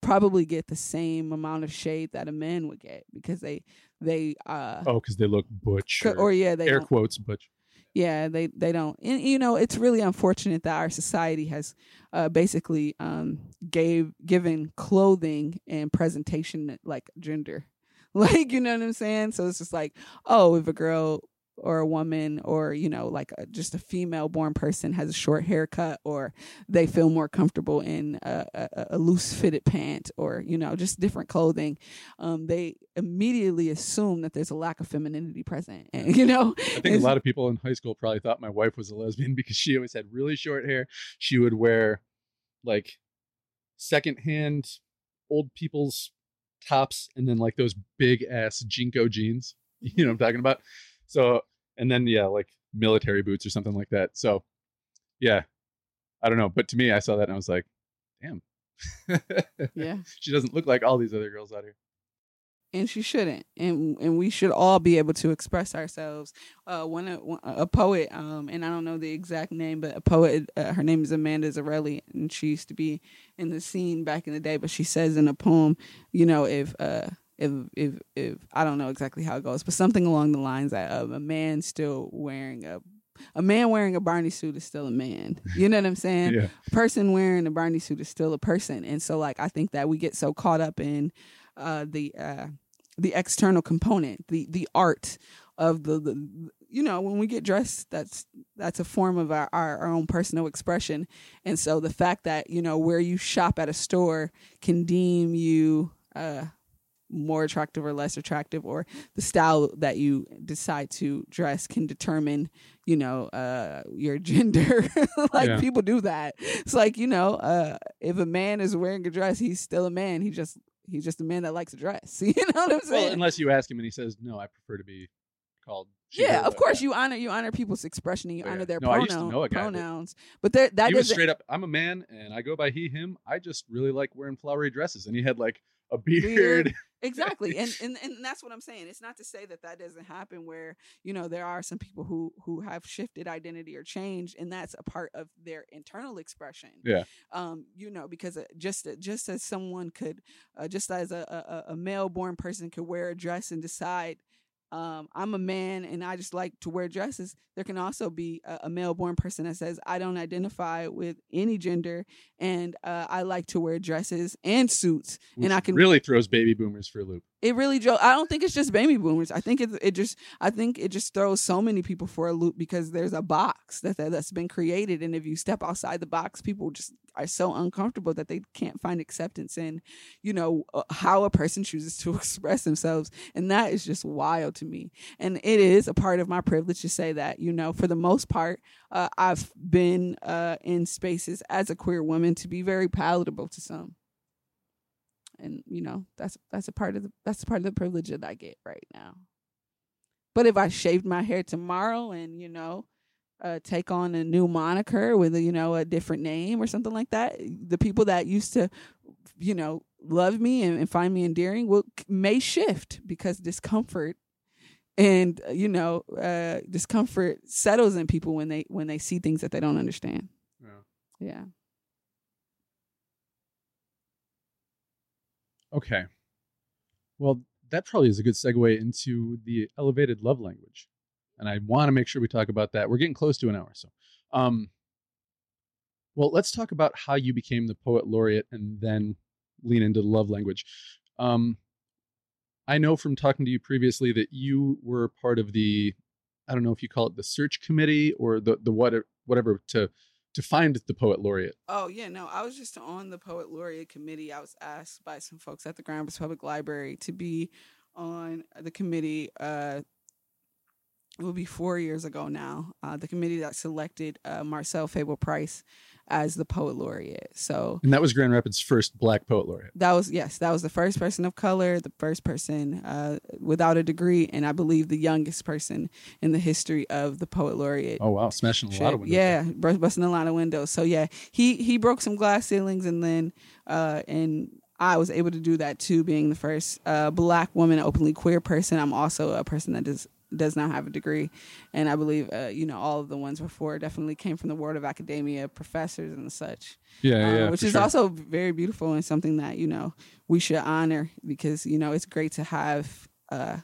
probably get the same amount of shade that a man would get because they they uh oh, because they look butch, or, or yeah they air quotes butch. yeah they they don't and you know it's really unfortunate that our society has uh basically um gave given clothing and presentation like gender [LAUGHS] like you know what i'm saying so it's just like oh if a girl or a woman or you know like a, just a female born person has a short haircut or they feel more comfortable in a, a, a loose fitted pant or you know just different clothing um, they immediately assume that there's a lack of femininity present [LAUGHS] and you know I think It's- a lot of people in high school probably thought my wife was a lesbian [LAUGHS] because she always had really short hair. She would wear like secondhand old people's tops and then like those big ass JNCO jeans. [LAUGHS] You know what I'm talking about? So and then yeah, like military boots or something like that. So yeah. I don't know. But to me I saw that and I was like, damn. yeah [LAUGHS] she doesn't look like all these other girls out here. and she shouldn't and and we should all be able to express ourselves uh one a, a poet um and i don't know the exact name but a poet uh, her name is amanda zarelli and she used to be in the scene back in the day but she says in a poem you know if uh if if if I don't know exactly how it goes, but something along the lines that of a man still wearing a a man wearing a Barney suit is still a man. You know what I'm saying? [LAUGHS] Yeah. person wearing a Barney suit is still a person. And so like I think that we get so caught up in uh the uh the external component, the the art of the, the you know, when we get dressed that's that's a form of our, our, our own personal expression. And so the fact that, you know, where you shop at a store can deem you uh more attractive or less attractive or the style that you decide to dress can determine you know uh your [LAUGHS] gender like Yeah. people do that it's like you know uh if a man is wearing a dress he's still a man he just he's just a man that likes a dress [LAUGHS] you know what i'm saying Well, unless you ask him and he says, "No, I prefer to be called." yeah of course you honor you honor people's expression and you Oh, yeah. honor their pronouns. No, I used to pronoun, know a guy pronouns but there that he was straight up. I'm a man, and I go by he, him. I just really like wearing flowery dresses, and he had like a beard. Beard. Exactly and, [LAUGHS] and and that's what i'm saying it's not to say that that doesn't happen where you know there are some people who who have shifted identity or changed and that's a part of their internal expression Yeah. um you know because uh, just just as someone could uh, just as a, a a male born person could wear a dress and decide um, I'm a man and I just like to wear dresses. There can also be a, a male born person that says, I don't identify with any gender and uh, I like to wear dresses and suits. which and I can really throws baby boomers for a loop. it really jo- I don't think it's just baby boomers. I think it it just I think it just throws so many people for a loop because there's a box that, that that's been created and if you step outside the box people just are so uncomfortable that they can't find acceptance in, you know, uh, how a person chooses to [LAUGHS] express themselves. And that is just wild to me. And it is a part of my privilege to say that, you know, for the most part, uh, I've been uh, in spaces as a queer woman to be very palatable to some. And you know that's that's a part of the that's a part of the privilege that I get right now. But if I shaved my hair tomorrow and you know uh, take on a new moniker with a, you know a different name or something like that, the people that used to, you know, love me and, and find me endearing will may shift because discomfort and uh, you know uh, discomfort settles in people when they when they see things that they don't understand. Yeah. Yeah. Okay. Well, that probably is a good segue into the elevated love language. And I want to make sure we talk about that. We're getting close to an hour. So, um, well, let's talk about how you became the poet laureate and then lean into the love language. Um, I know from talking to you previously that you were part of the, I don't know if you call it the search committee or the, the whatever, whatever to, to find the poet laureate. Oh yeah, no, I was just on the poet laureate committee. I was asked by some folks at the Grand Rapids Public Library to be on the committee. Uh, it will be four years ago now. Uh, the committee that selected uh, Marcel Fable Price as the poet laureate. So And that was Grand Rapids' first black poet laureate. that was yes, that was the first person of color, the first person uh, without a degree, and I believe the youngest person in the history of the poet laureate. Oh wow, smashing a lot of windows. Yeah, bust- busting a lot of windows. So yeah, he he broke some glass ceilings, and then uh, and I was able to do that too, being the first uh, black woman, openly queer person. I'm also a person that does does not have a degree, and I believe uh, you know all of the ones before definitely came from the world of academia, professors and such Yeah, um, yeah. which is sure. also very beautiful and something that you know we should honor because you know it's great to have uh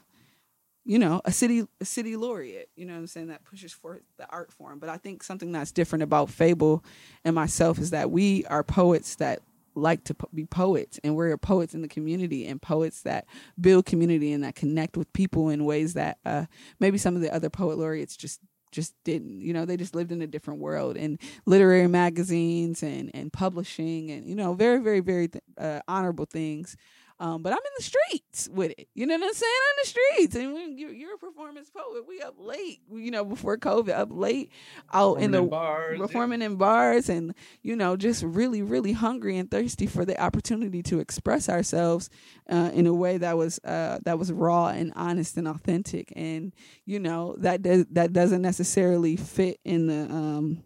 you know a city a city laureate you know what i'm saying that pushes for the art form but i think something that's different about fable and myself is that we are poets that like to po- be poets and we're poets in the community and poets that build community and that connect with people in ways that uh maybe some of the other poet laureates just just didn't. You know they just lived in a different world and literary magazines and and publishing and you know very very very th- uh, honorable things um, but I'm in the streets with it. You know what I'm saying? I'm in the streets, and when you're, you're a performance poet. We up late, you know, before COVID, up late, out in the bars. performing in bars, and you know, just really, really hungry and thirsty for the opportunity to express ourselves uh, in a way that was uh, that was raw and honest and authentic. And you know, that does that doesn't necessarily fit in the um,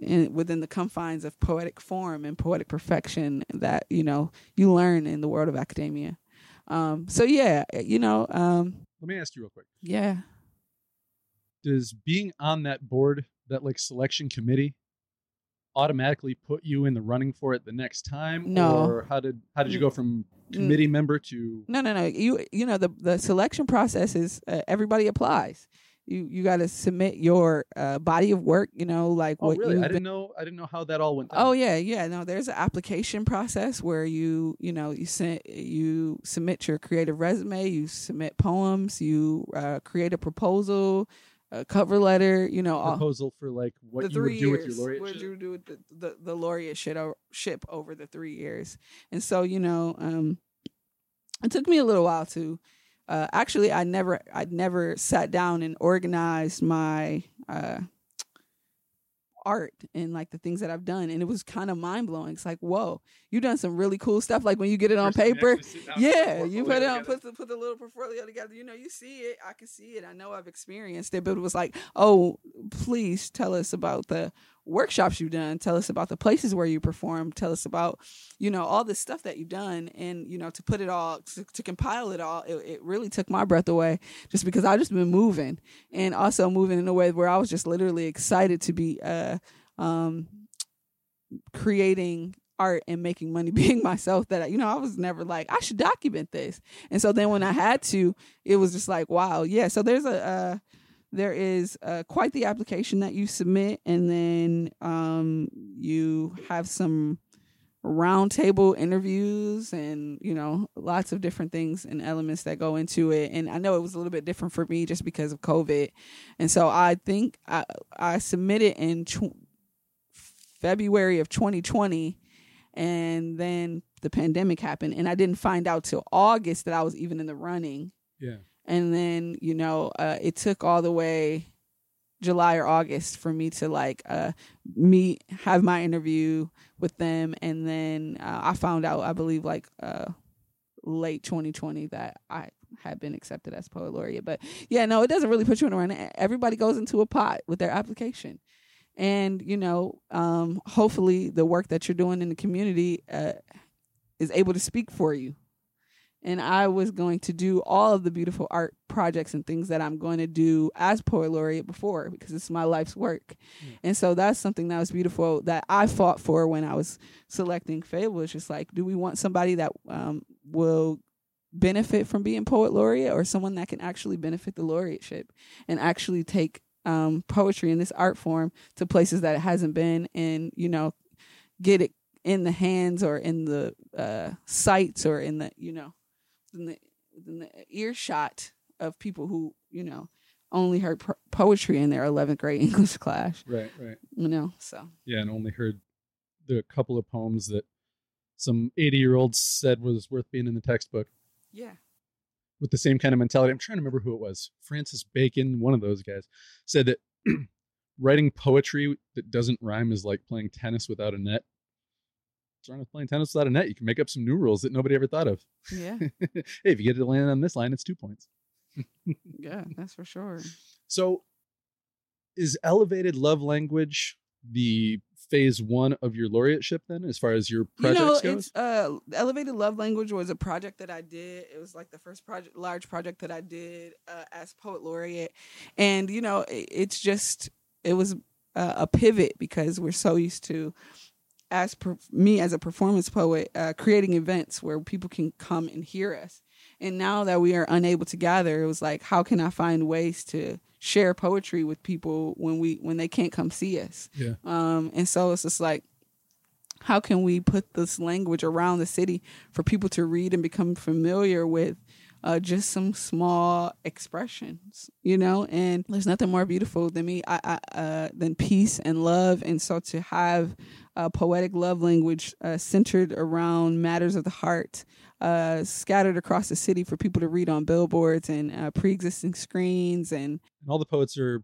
in, within the confines of poetic form and poetic perfection that you know you learn in the world of academia. Um, so yeah, you know, um, Let me ask you real quick. yeah. Does being on that board, that like selection committee, automatically put you in the running for it the next time? No. Or how did how did you go from committee member to No, no, no. You you know the the selection process is uh, everybody applies. You you got to submit your uh, body of work. You know, like Oh what really? I didn't know I didn't know how that all went down. Oh yeah, yeah. No, there's an application process where you, you know, you send you submit your creative resume, you submit poems, you uh, create a proposal, a cover letter. You know, all, proposal for like what you would do with years. your What laureate. you do with the, the, the laureate shit ship over the three years. And so, you know, um, it took me a little while to. Uh, actually, I never, I never sat down and organized my uh, art and like the things that I've done, and it was kind of mind blowing. It's like, whoa, you done some really cool stuff. Like when you get it on paper, yeah, you put it on, put the put the little portfolio together. You know, you see it. I can see it. I know I've experienced it, but it was like, oh, please tell us about the workshops you've done. Tell us about the places where you perform. Tell us about, you know, all this stuff that you've done. And you know, to put it all, to, to compile it all, it, it really took my breath away, just because I just been moving and also moving in a way where I was just literally excited to be, uh, um, creating art and making money [LAUGHS] being myself that you know I was never like I should document this and so then when I had to it was just like wow yeah so there's a uh there is uh, quite the application that you submit and then um you have some roundtable interviews and you know lots of different things and elements that go into it and I know it was a little bit different for me just because of covid and so I think I I submitted in tw- February of 2020, and then the pandemic happened, and I didn't find out till August that I was even in the running. Yeah. And then you know, uh, it took all the way July or August for me to like uh, meet, have my interview with them, and then uh, I found out, I believe, like uh, late 2020 that I had been accepted as poet laureate. But yeah, no, it doesn't really put you in a run. Everybody goes into a pot with their application. And, you know, um, hopefully the work that you're doing in the community uh, is able to speak for you. And I was going to do all of the beautiful art projects and things that I'm going to do as poet laureate before because it's my life's work. Mm. And so that's something that was beautiful that I fought for when I was selecting Fable. It's just like, do we want somebody that um, will benefit from being poet laureate or someone that can actually benefit the laureateship and actually take um, poetry in this art form to places that it hasn't been and you know get it in the hands or in the uh, sights or in the you know in the, in the earshot of people who you know only heard pro- poetry in their 11th grade [LAUGHS] english class right right you know so yeah and only heard the couple of poems that some 80 year olds said was worth being in the textbook yeah. With the same kind of mentality. I'm trying to remember who it was. Francis Bacon, one of those guys, said that [CLEARS THROAT] writing poetry that doesn't rhyme is like playing tennis without a net. What's wrong with playing tennis without a net? You can make up some new rules that nobody ever thought of. Yeah. [LAUGHS] hey, if you get to land on this line, it's two points. [LAUGHS] yeah, that's for sure. So, is elevated love language the phase one of your laureateship then as far as your project you know, goes? Uh, elevated love language was a project that i did it was like the first project large project that i did uh, as poet laureate and you know it, it's just it was uh, a pivot because we're so used to as per, me as a performance poet uh, creating events where people can come and hear us and now that we are unable to gather it was like how can i find ways to share poetry with people when we when they can't come see us. Yeah. Um, and so it's just like how can we put this language around the city for people to read and become familiar with uh, just some small expressions, you know. And there's nothing more beautiful than me, I, I, uh, than peace and love. And so to have a poetic love language uh, centered around matters of the heart, uh, scattered across the city for people to read on billboards and uh, pre-existing screens and and all the poets are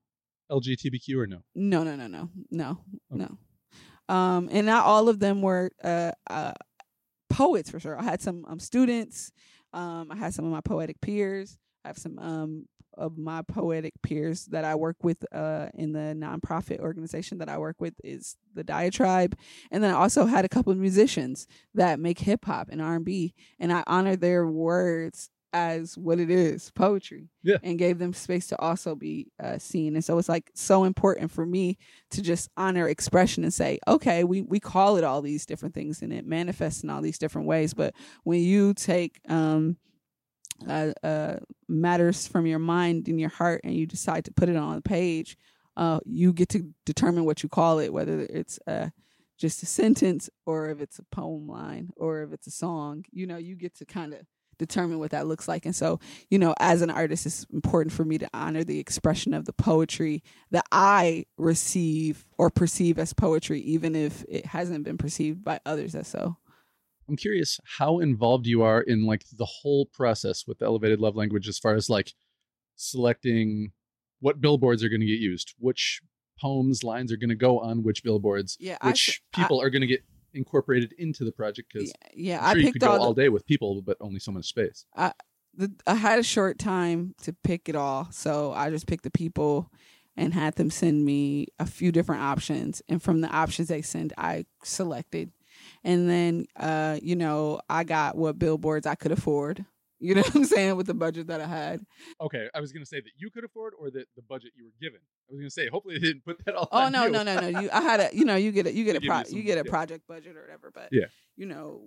LGBTQ or no? No, no, no, no, no, okay. no. Um, and not all of them were uh, uh, poets for sure. I had some um, students. Um, I had some of my poetic peers. I have some um, of my poetic peers that I work with uh, in the nonprofit organization that I work with is the Diatribe, and then I also had a couple of musicians that make hip hop and R and B, and I honor their words as what it is poetry yeah. and gave them space to also be uh, seen. And so it's like so important for me to just honor expression and say okay we, we call it all these different things and it manifests in all these different ways. But when you take um, uh, uh, matters from your mind and your heart and you decide to put it on the page, uh, you get to determine what you call it, whether it's uh, just a sentence or if it's a poem line or if it's a song. You know, you get to kind of determine what that looks like. And so, you know, as an artist, it's important for me to honor the expression of the poetry that I receive or perceive as poetry, even if it hasn't been perceived by others as so. I'm curious how involved you are in like the whole process with the elevated love language as far as like selecting what billboards are going to get used, which poems, lines are going to go on which billboards, yeah, which I, people I, are going to get incorporated into the project because yeah, yeah I'm sure I you could go all, all day with people, but only so much space. I, the, I had a short time to pick it all, so I just picked the people and had them send me a few different options, and from the options they sent, I selected and then, uh, you know, I got what billboards I could afford. You know what I'm saying with the budget that I had. Okay, I was gonna say that you could afford or that the budget you were given. I was gonna say hopefully they didn't put that all. Oh no you. no no no! You [LAUGHS] I had a you know you get a you get a pro, you, you get a project budget or whatever, but yeah, you know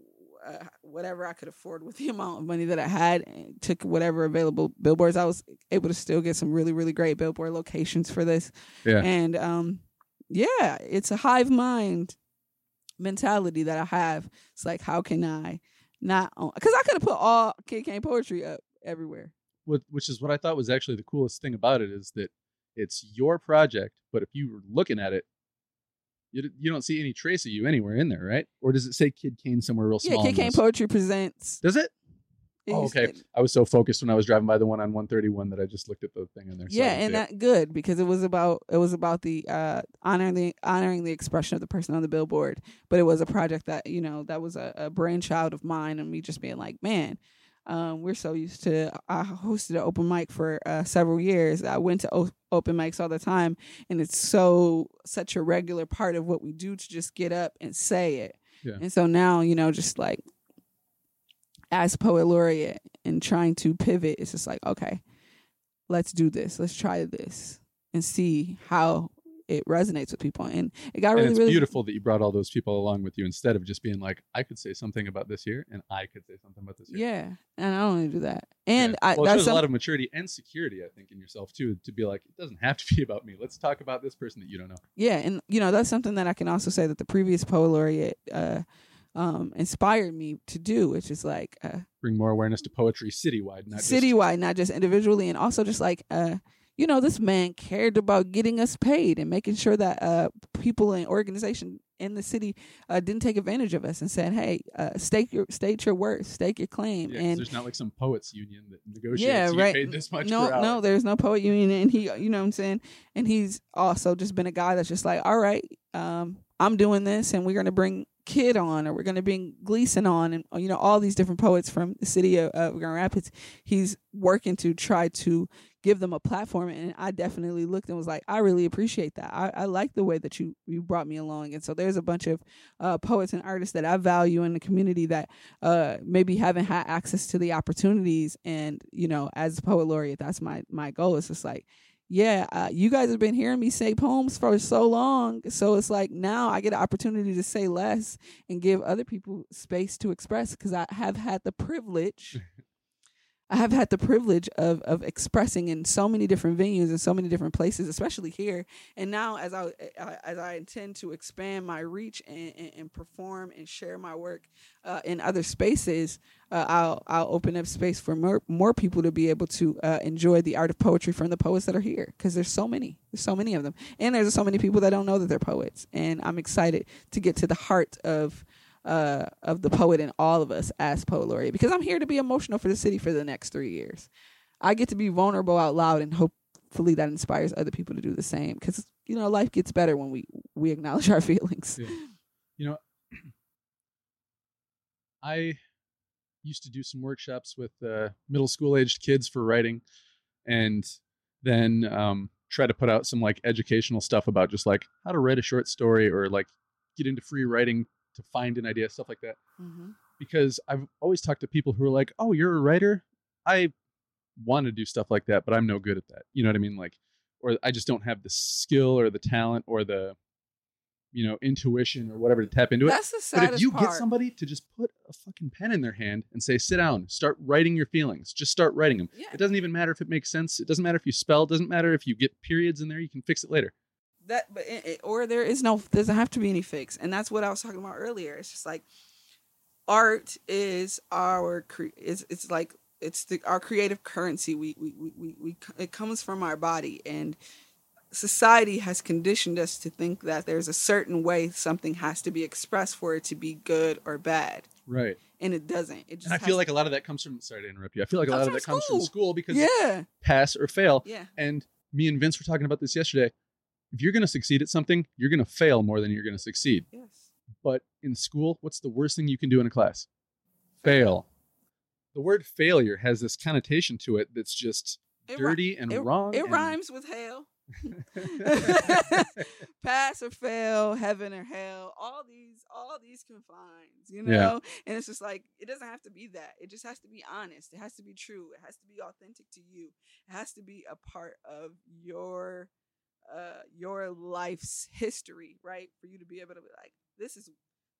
uh, whatever I could afford with the amount of money that I had, and took whatever available billboards. I was able to still get some really really great billboard locations for this. Yeah, and um, yeah, it's a hive mind mentality that I have. It's like, how can I not Because I could have put all Kyd Kane poetry up everywhere. Which is what I thought was actually the coolest thing about it is that it's your project, but if you were looking at it, You, you don't see any trace of you anywhere in there, right? Or does it say Kyd Kane somewhere real small? Yeah. Kyd Kane? Poetry presents. Does it? Oh, okay. I was so focused when I was driving by the one on 131 that I just looked at the thing on there. Yeah, and that good because it was about it was about the uh honoring the honoring the expression of the person on the billboard. But it was a project that you know that was a, a brainchild of mine, and me just being like, man, um, we're so used to. I hosted an open mic for uh, several years. I went to o- open mics all the time, and it's so such a regular part of what we do to just get up and say it. Yeah. And so now you know, just like as poet laureate and trying to pivot, it's just like okay let's do this. Let's try this and see how it resonates with people. And it got and really, it's really beautiful that you brought all those people along with you instead of just being like, I could say something about this year and I could say something about this year. Yeah, and I don't want to do that. And Yeah. I well, that's shows a lot of maturity and security, I think, in yourself too, to be like, it doesn't have to be about me. Let's talk about this person that you don't know. yeah, and you know that's something that I can also say that the previous poet laureate uh, um, inspired me to do, which is like uh, Bring more awareness to poetry citywide, not just citywide, not just individually, and also just like uh, you know, this man cared about getting us paid and making sure that uh, people and organization in the city uh, didn't take advantage of us and said, "Hey, uh, stake your state your worth, stake your claim." Yeah, and there's not like some poets union that negotiates. yeah, you right. Paid this much no, no, there's no poet union, and he, you know, what I'm saying, and he's also just been a guy that's just like, all right, um, I'm doing this, and we're gonna bring Kyd on, or we're gonna bring Gleason on, and you know, all these different poets from the city of, of Grand Rapids. He's working to try to give them a platform, and I definitely looked and was like, I really appreciate that. I, I like the way that you you brought me along, and so there's a bunch of uh, poets and artists that I value in the community that uh, maybe haven't had access to the opportunities. And you know, as a poet laureate, that's my my goal. It's just like, yeah, uh, you guys have been hearing me say poems for so long, so it's like now I get an opportunity to say less and give other people space to express because I have had the privilege. [LAUGHS] I have had the privilege of of expressing in so many different venues and so many different places, especially here. And now, as I uh, as I intend to expand my reach and, and, and perform and share my work uh, in other spaces, uh, I'll I'll open up space for more more people to be able to uh, enjoy the art of poetry from the poets that are here because there's so many there's so many of them and there's so many people that don't know that they're poets and I'm excited to get to the heart of uh, of the poet in all of us as poet laureate because I'm here to be emotional for the city for the next three years. I get to be vulnerable out loud and hopefully that inspires other people to do the same because you know life gets better when we we acknowledge [LAUGHS] our feelings. Yeah. You know, [CLEARS THROAT] I used to do some workshops with uh, middle school aged kids for writing, and then um, try to put out some like educational stuff about just like how to write a short story or like get into free writing to find an idea, stuff like that. Mm-hmm. Because I've always talked to people who are like, "Oh, you're a writer." I want to do stuff like that, but I'm no good at that. You know what I mean? Like, or I just don't have the skill or the talent or the, you know, intuition or whatever to tap into it. That's the But if you part. get somebody to just put a fucking pen in their hand and say, "Sit down, start writing your feelings," just start writing them. Yeah. It doesn't even matter if it makes sense. It doesn't matter if you spell. It doesn't matter if you get periods in there. You can fix it later. That but it, or there is no doesn't have to be any fix and that's what i was talking about earlier it's just like art is our cre- it's, it's like it's the our creative currency we we, we we we it comes from our body and society has conditioned us to think that there's a certain way something has to be expressed for it to be good or bad Right. and it doesn't it just And I feel like a lot of that comes from. Sorry to interrupt you. I feel like a lot of that comes from school. school because yeah pass or fail. yeah And me and Vince were talking about this yesterday. If you're going to succeed at something, you're going to fail more than you're going to succeed. yes But in school, what's the worst thing you can do in a class? Fail. The word failure has this connotation to it that's just It dirty and it, wrong. it and- rhymes with hell [LAUGHS] [LAUGHS] pass or fail, heaven or hell, all these, all these confines, you Yeah. know? And it's just like it doesn't have to be that. It just has to be honest. It has to be true. It has to be authentic to you. It has to be a part of your uh your life's history, right? For you to be able to be like, this is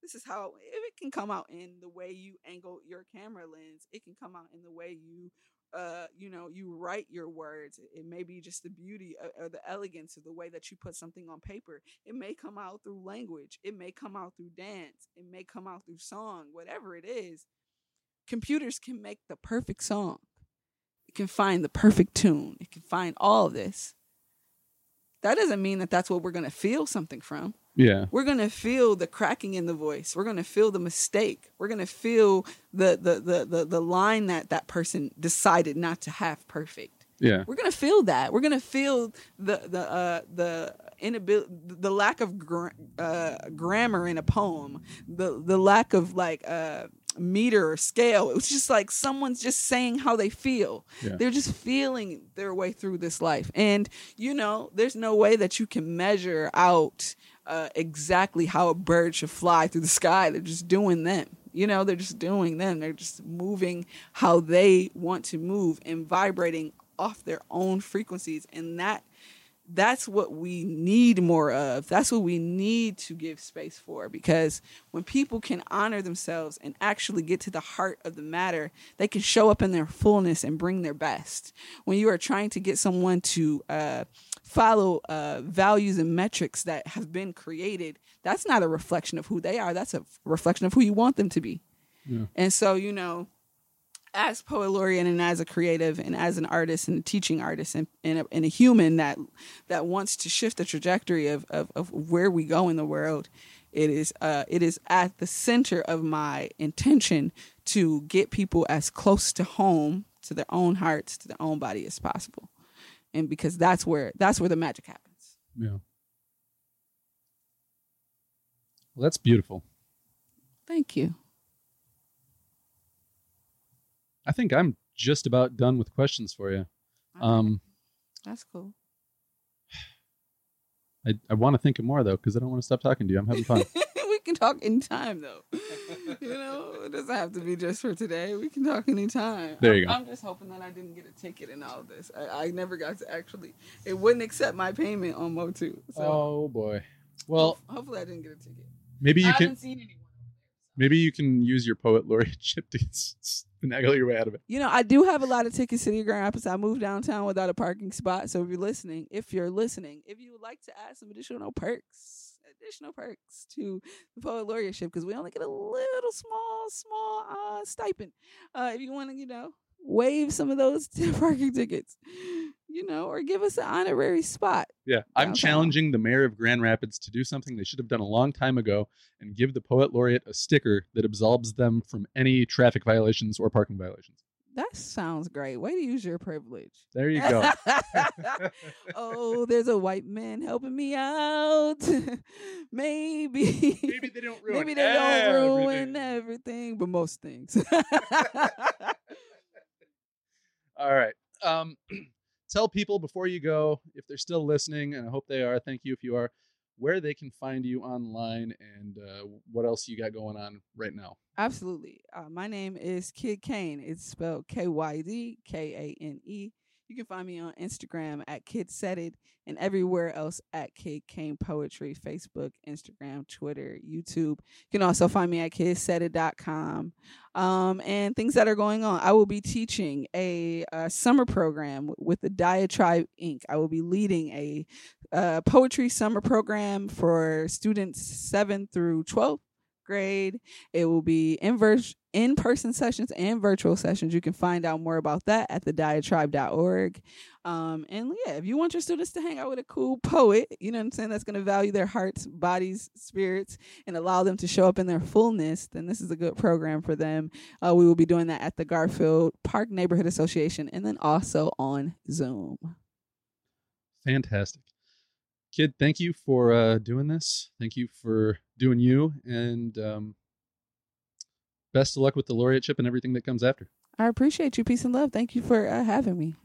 this is how it can come out in the way you angle your camera lens, it can come out in the way you uh, you know, you write your words. It may be just the beauty or, or the elegance of the way that you put something on paper. It may come out through language. It may come out through dance. It may come out through song. Whatever it is, computers can make the perfect song. It can find the perfect tune. It can find all this. That doesn't mean that that's what we're going to feel something from. Yeah. We're gonna feel the cracking in the voice. We're gonna feel the mistake. We're gonna feel the the the the, the line that that person decided not to have perfect. Yeah. We're gonna feel that. We're gonna feel the the uh, the inability, the lack of gra- uh, grammar in a poem, the the lack of like uh, meter or scale. It was just like someone's just saying how they feel. Yeah. They're just feeling their way through this life, and you know, there's no way that you can measure out uh, exactly how a bird should fly through the sky. They're just doing them. You know, they're just doing them. They're just moving how they want to move and vibrating off their own frequencies. And that that's what we need more of. That's what we need to give space for because when people can honor themselves and actually get to the heart of the matter, they can show up in their fullness and bring their best. When you are trying to get someone to uh, follow uh, values and metrics that have been created, that's not a reflection of who they are. That's a reflection of who you want them to be. Yeah. And so, you know, as poet laureate and as a creative and as an artist and a teaching artist and, and, a, and a human that that wants to shift the trajectory of, of, of where we go in the world, it is uh, it is at the center of my intention to get people as close to home, to their own hearts, to their own body as possible, and because that's where that's where the magic happens. Yeah. Well, that's beautiful. Thank you. I think I'm just about done with questions for you. Um, that's cool. I, I want to think of more though because I don't want to stop talking to you. I'm having fun. [LAUGHS] we can talk anytime though. you know, it doesn't have to be just for today. We can talk anytime. There you I'm, go. I'm just hoping that I didn't get a ticket in all this. I, I never got to actually. It wouldn't accept my payment on Motu. So oh boy. Well, hopefully I didn't get a ticket. maybe I you haven't can seen anyone. maybe you can use your poet laureate [LAUGHS] chip to finagle your way out of it. You know, I do have a lot of tickets to the Grand Rapids. I moved downtown without a parking spot. So if you're listening, if you're listening, if you would like to add some additional perks, additional perks to the poet laureateship, because we only get a little small, small uh, stipend. Uh, if you want to, you know, waive some of those [LAUGHS] parking tickets, you know, or give us an honorary spot. Yeah, I'm Downtown. challenging the mayor of Grand Rapids to do something they should have done a long time ago and give the poet laureate a sticker that absolves them from any traffic violations or parking violations. That sounds great. Way to use your privilege. There you go. [LAUGHS] oh, there's a white man helping me out. [LAUGHS] Maybe. Maybe they don't ruin Maybe they don't ruin everything. everything, but most things. All right. Um, [CLEARS THROAT] tell people before you go, if they're still listening, and I hope they are. Thank you if you are. Where they can find you online and uh, what else you got going on right now. Absolutely. Uh, my name is Kyd Kane. It's spelled K Y D K A N E. You can find me on Instagram at Kyd Said It and everywhere else at Kyd Kane Poetry, Facebook, Instagram, Twitter, YouTube. You can also find me at kydsaidit.com. Um, and things that are going on. I will be teaching a, uh summer program with the Diatribe Inc. I will be leading a uh, poetry summer program for students 7 through 12th grade. It will be in vers- in-person sessions and virtual sessions. You can find out more about that at the diatribe.org. Um, and yeah, if you want your students to hang out with a cool poet, you know what I'm saying, that's going to value their hearts, bodies, spirits, and allow them to show up in their fullness, then this is a good program for them. Uh, we will be doing that at the Garfield Park Neighborhood Association and then also on Zoom. Fantastic. Kyd, thank you for uh, doing this. Thank you for doing you. And um, best of luck with the laureateship and everything that comes after. I appreciate you. Peace and love. Thank you for uh, having me.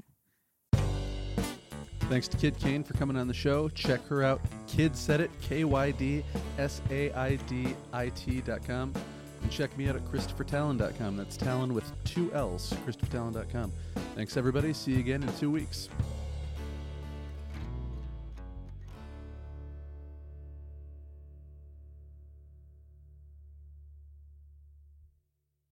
Thanks to Kyd Kane for coming on the show. Check her out. Kyd Said It, K Y D S A I D I T dot com. And check me out at ChristopherTallon.com. That's Tallon with two L's, ChristopherTallon.com. Thanks, everybody. See you again in two weeks.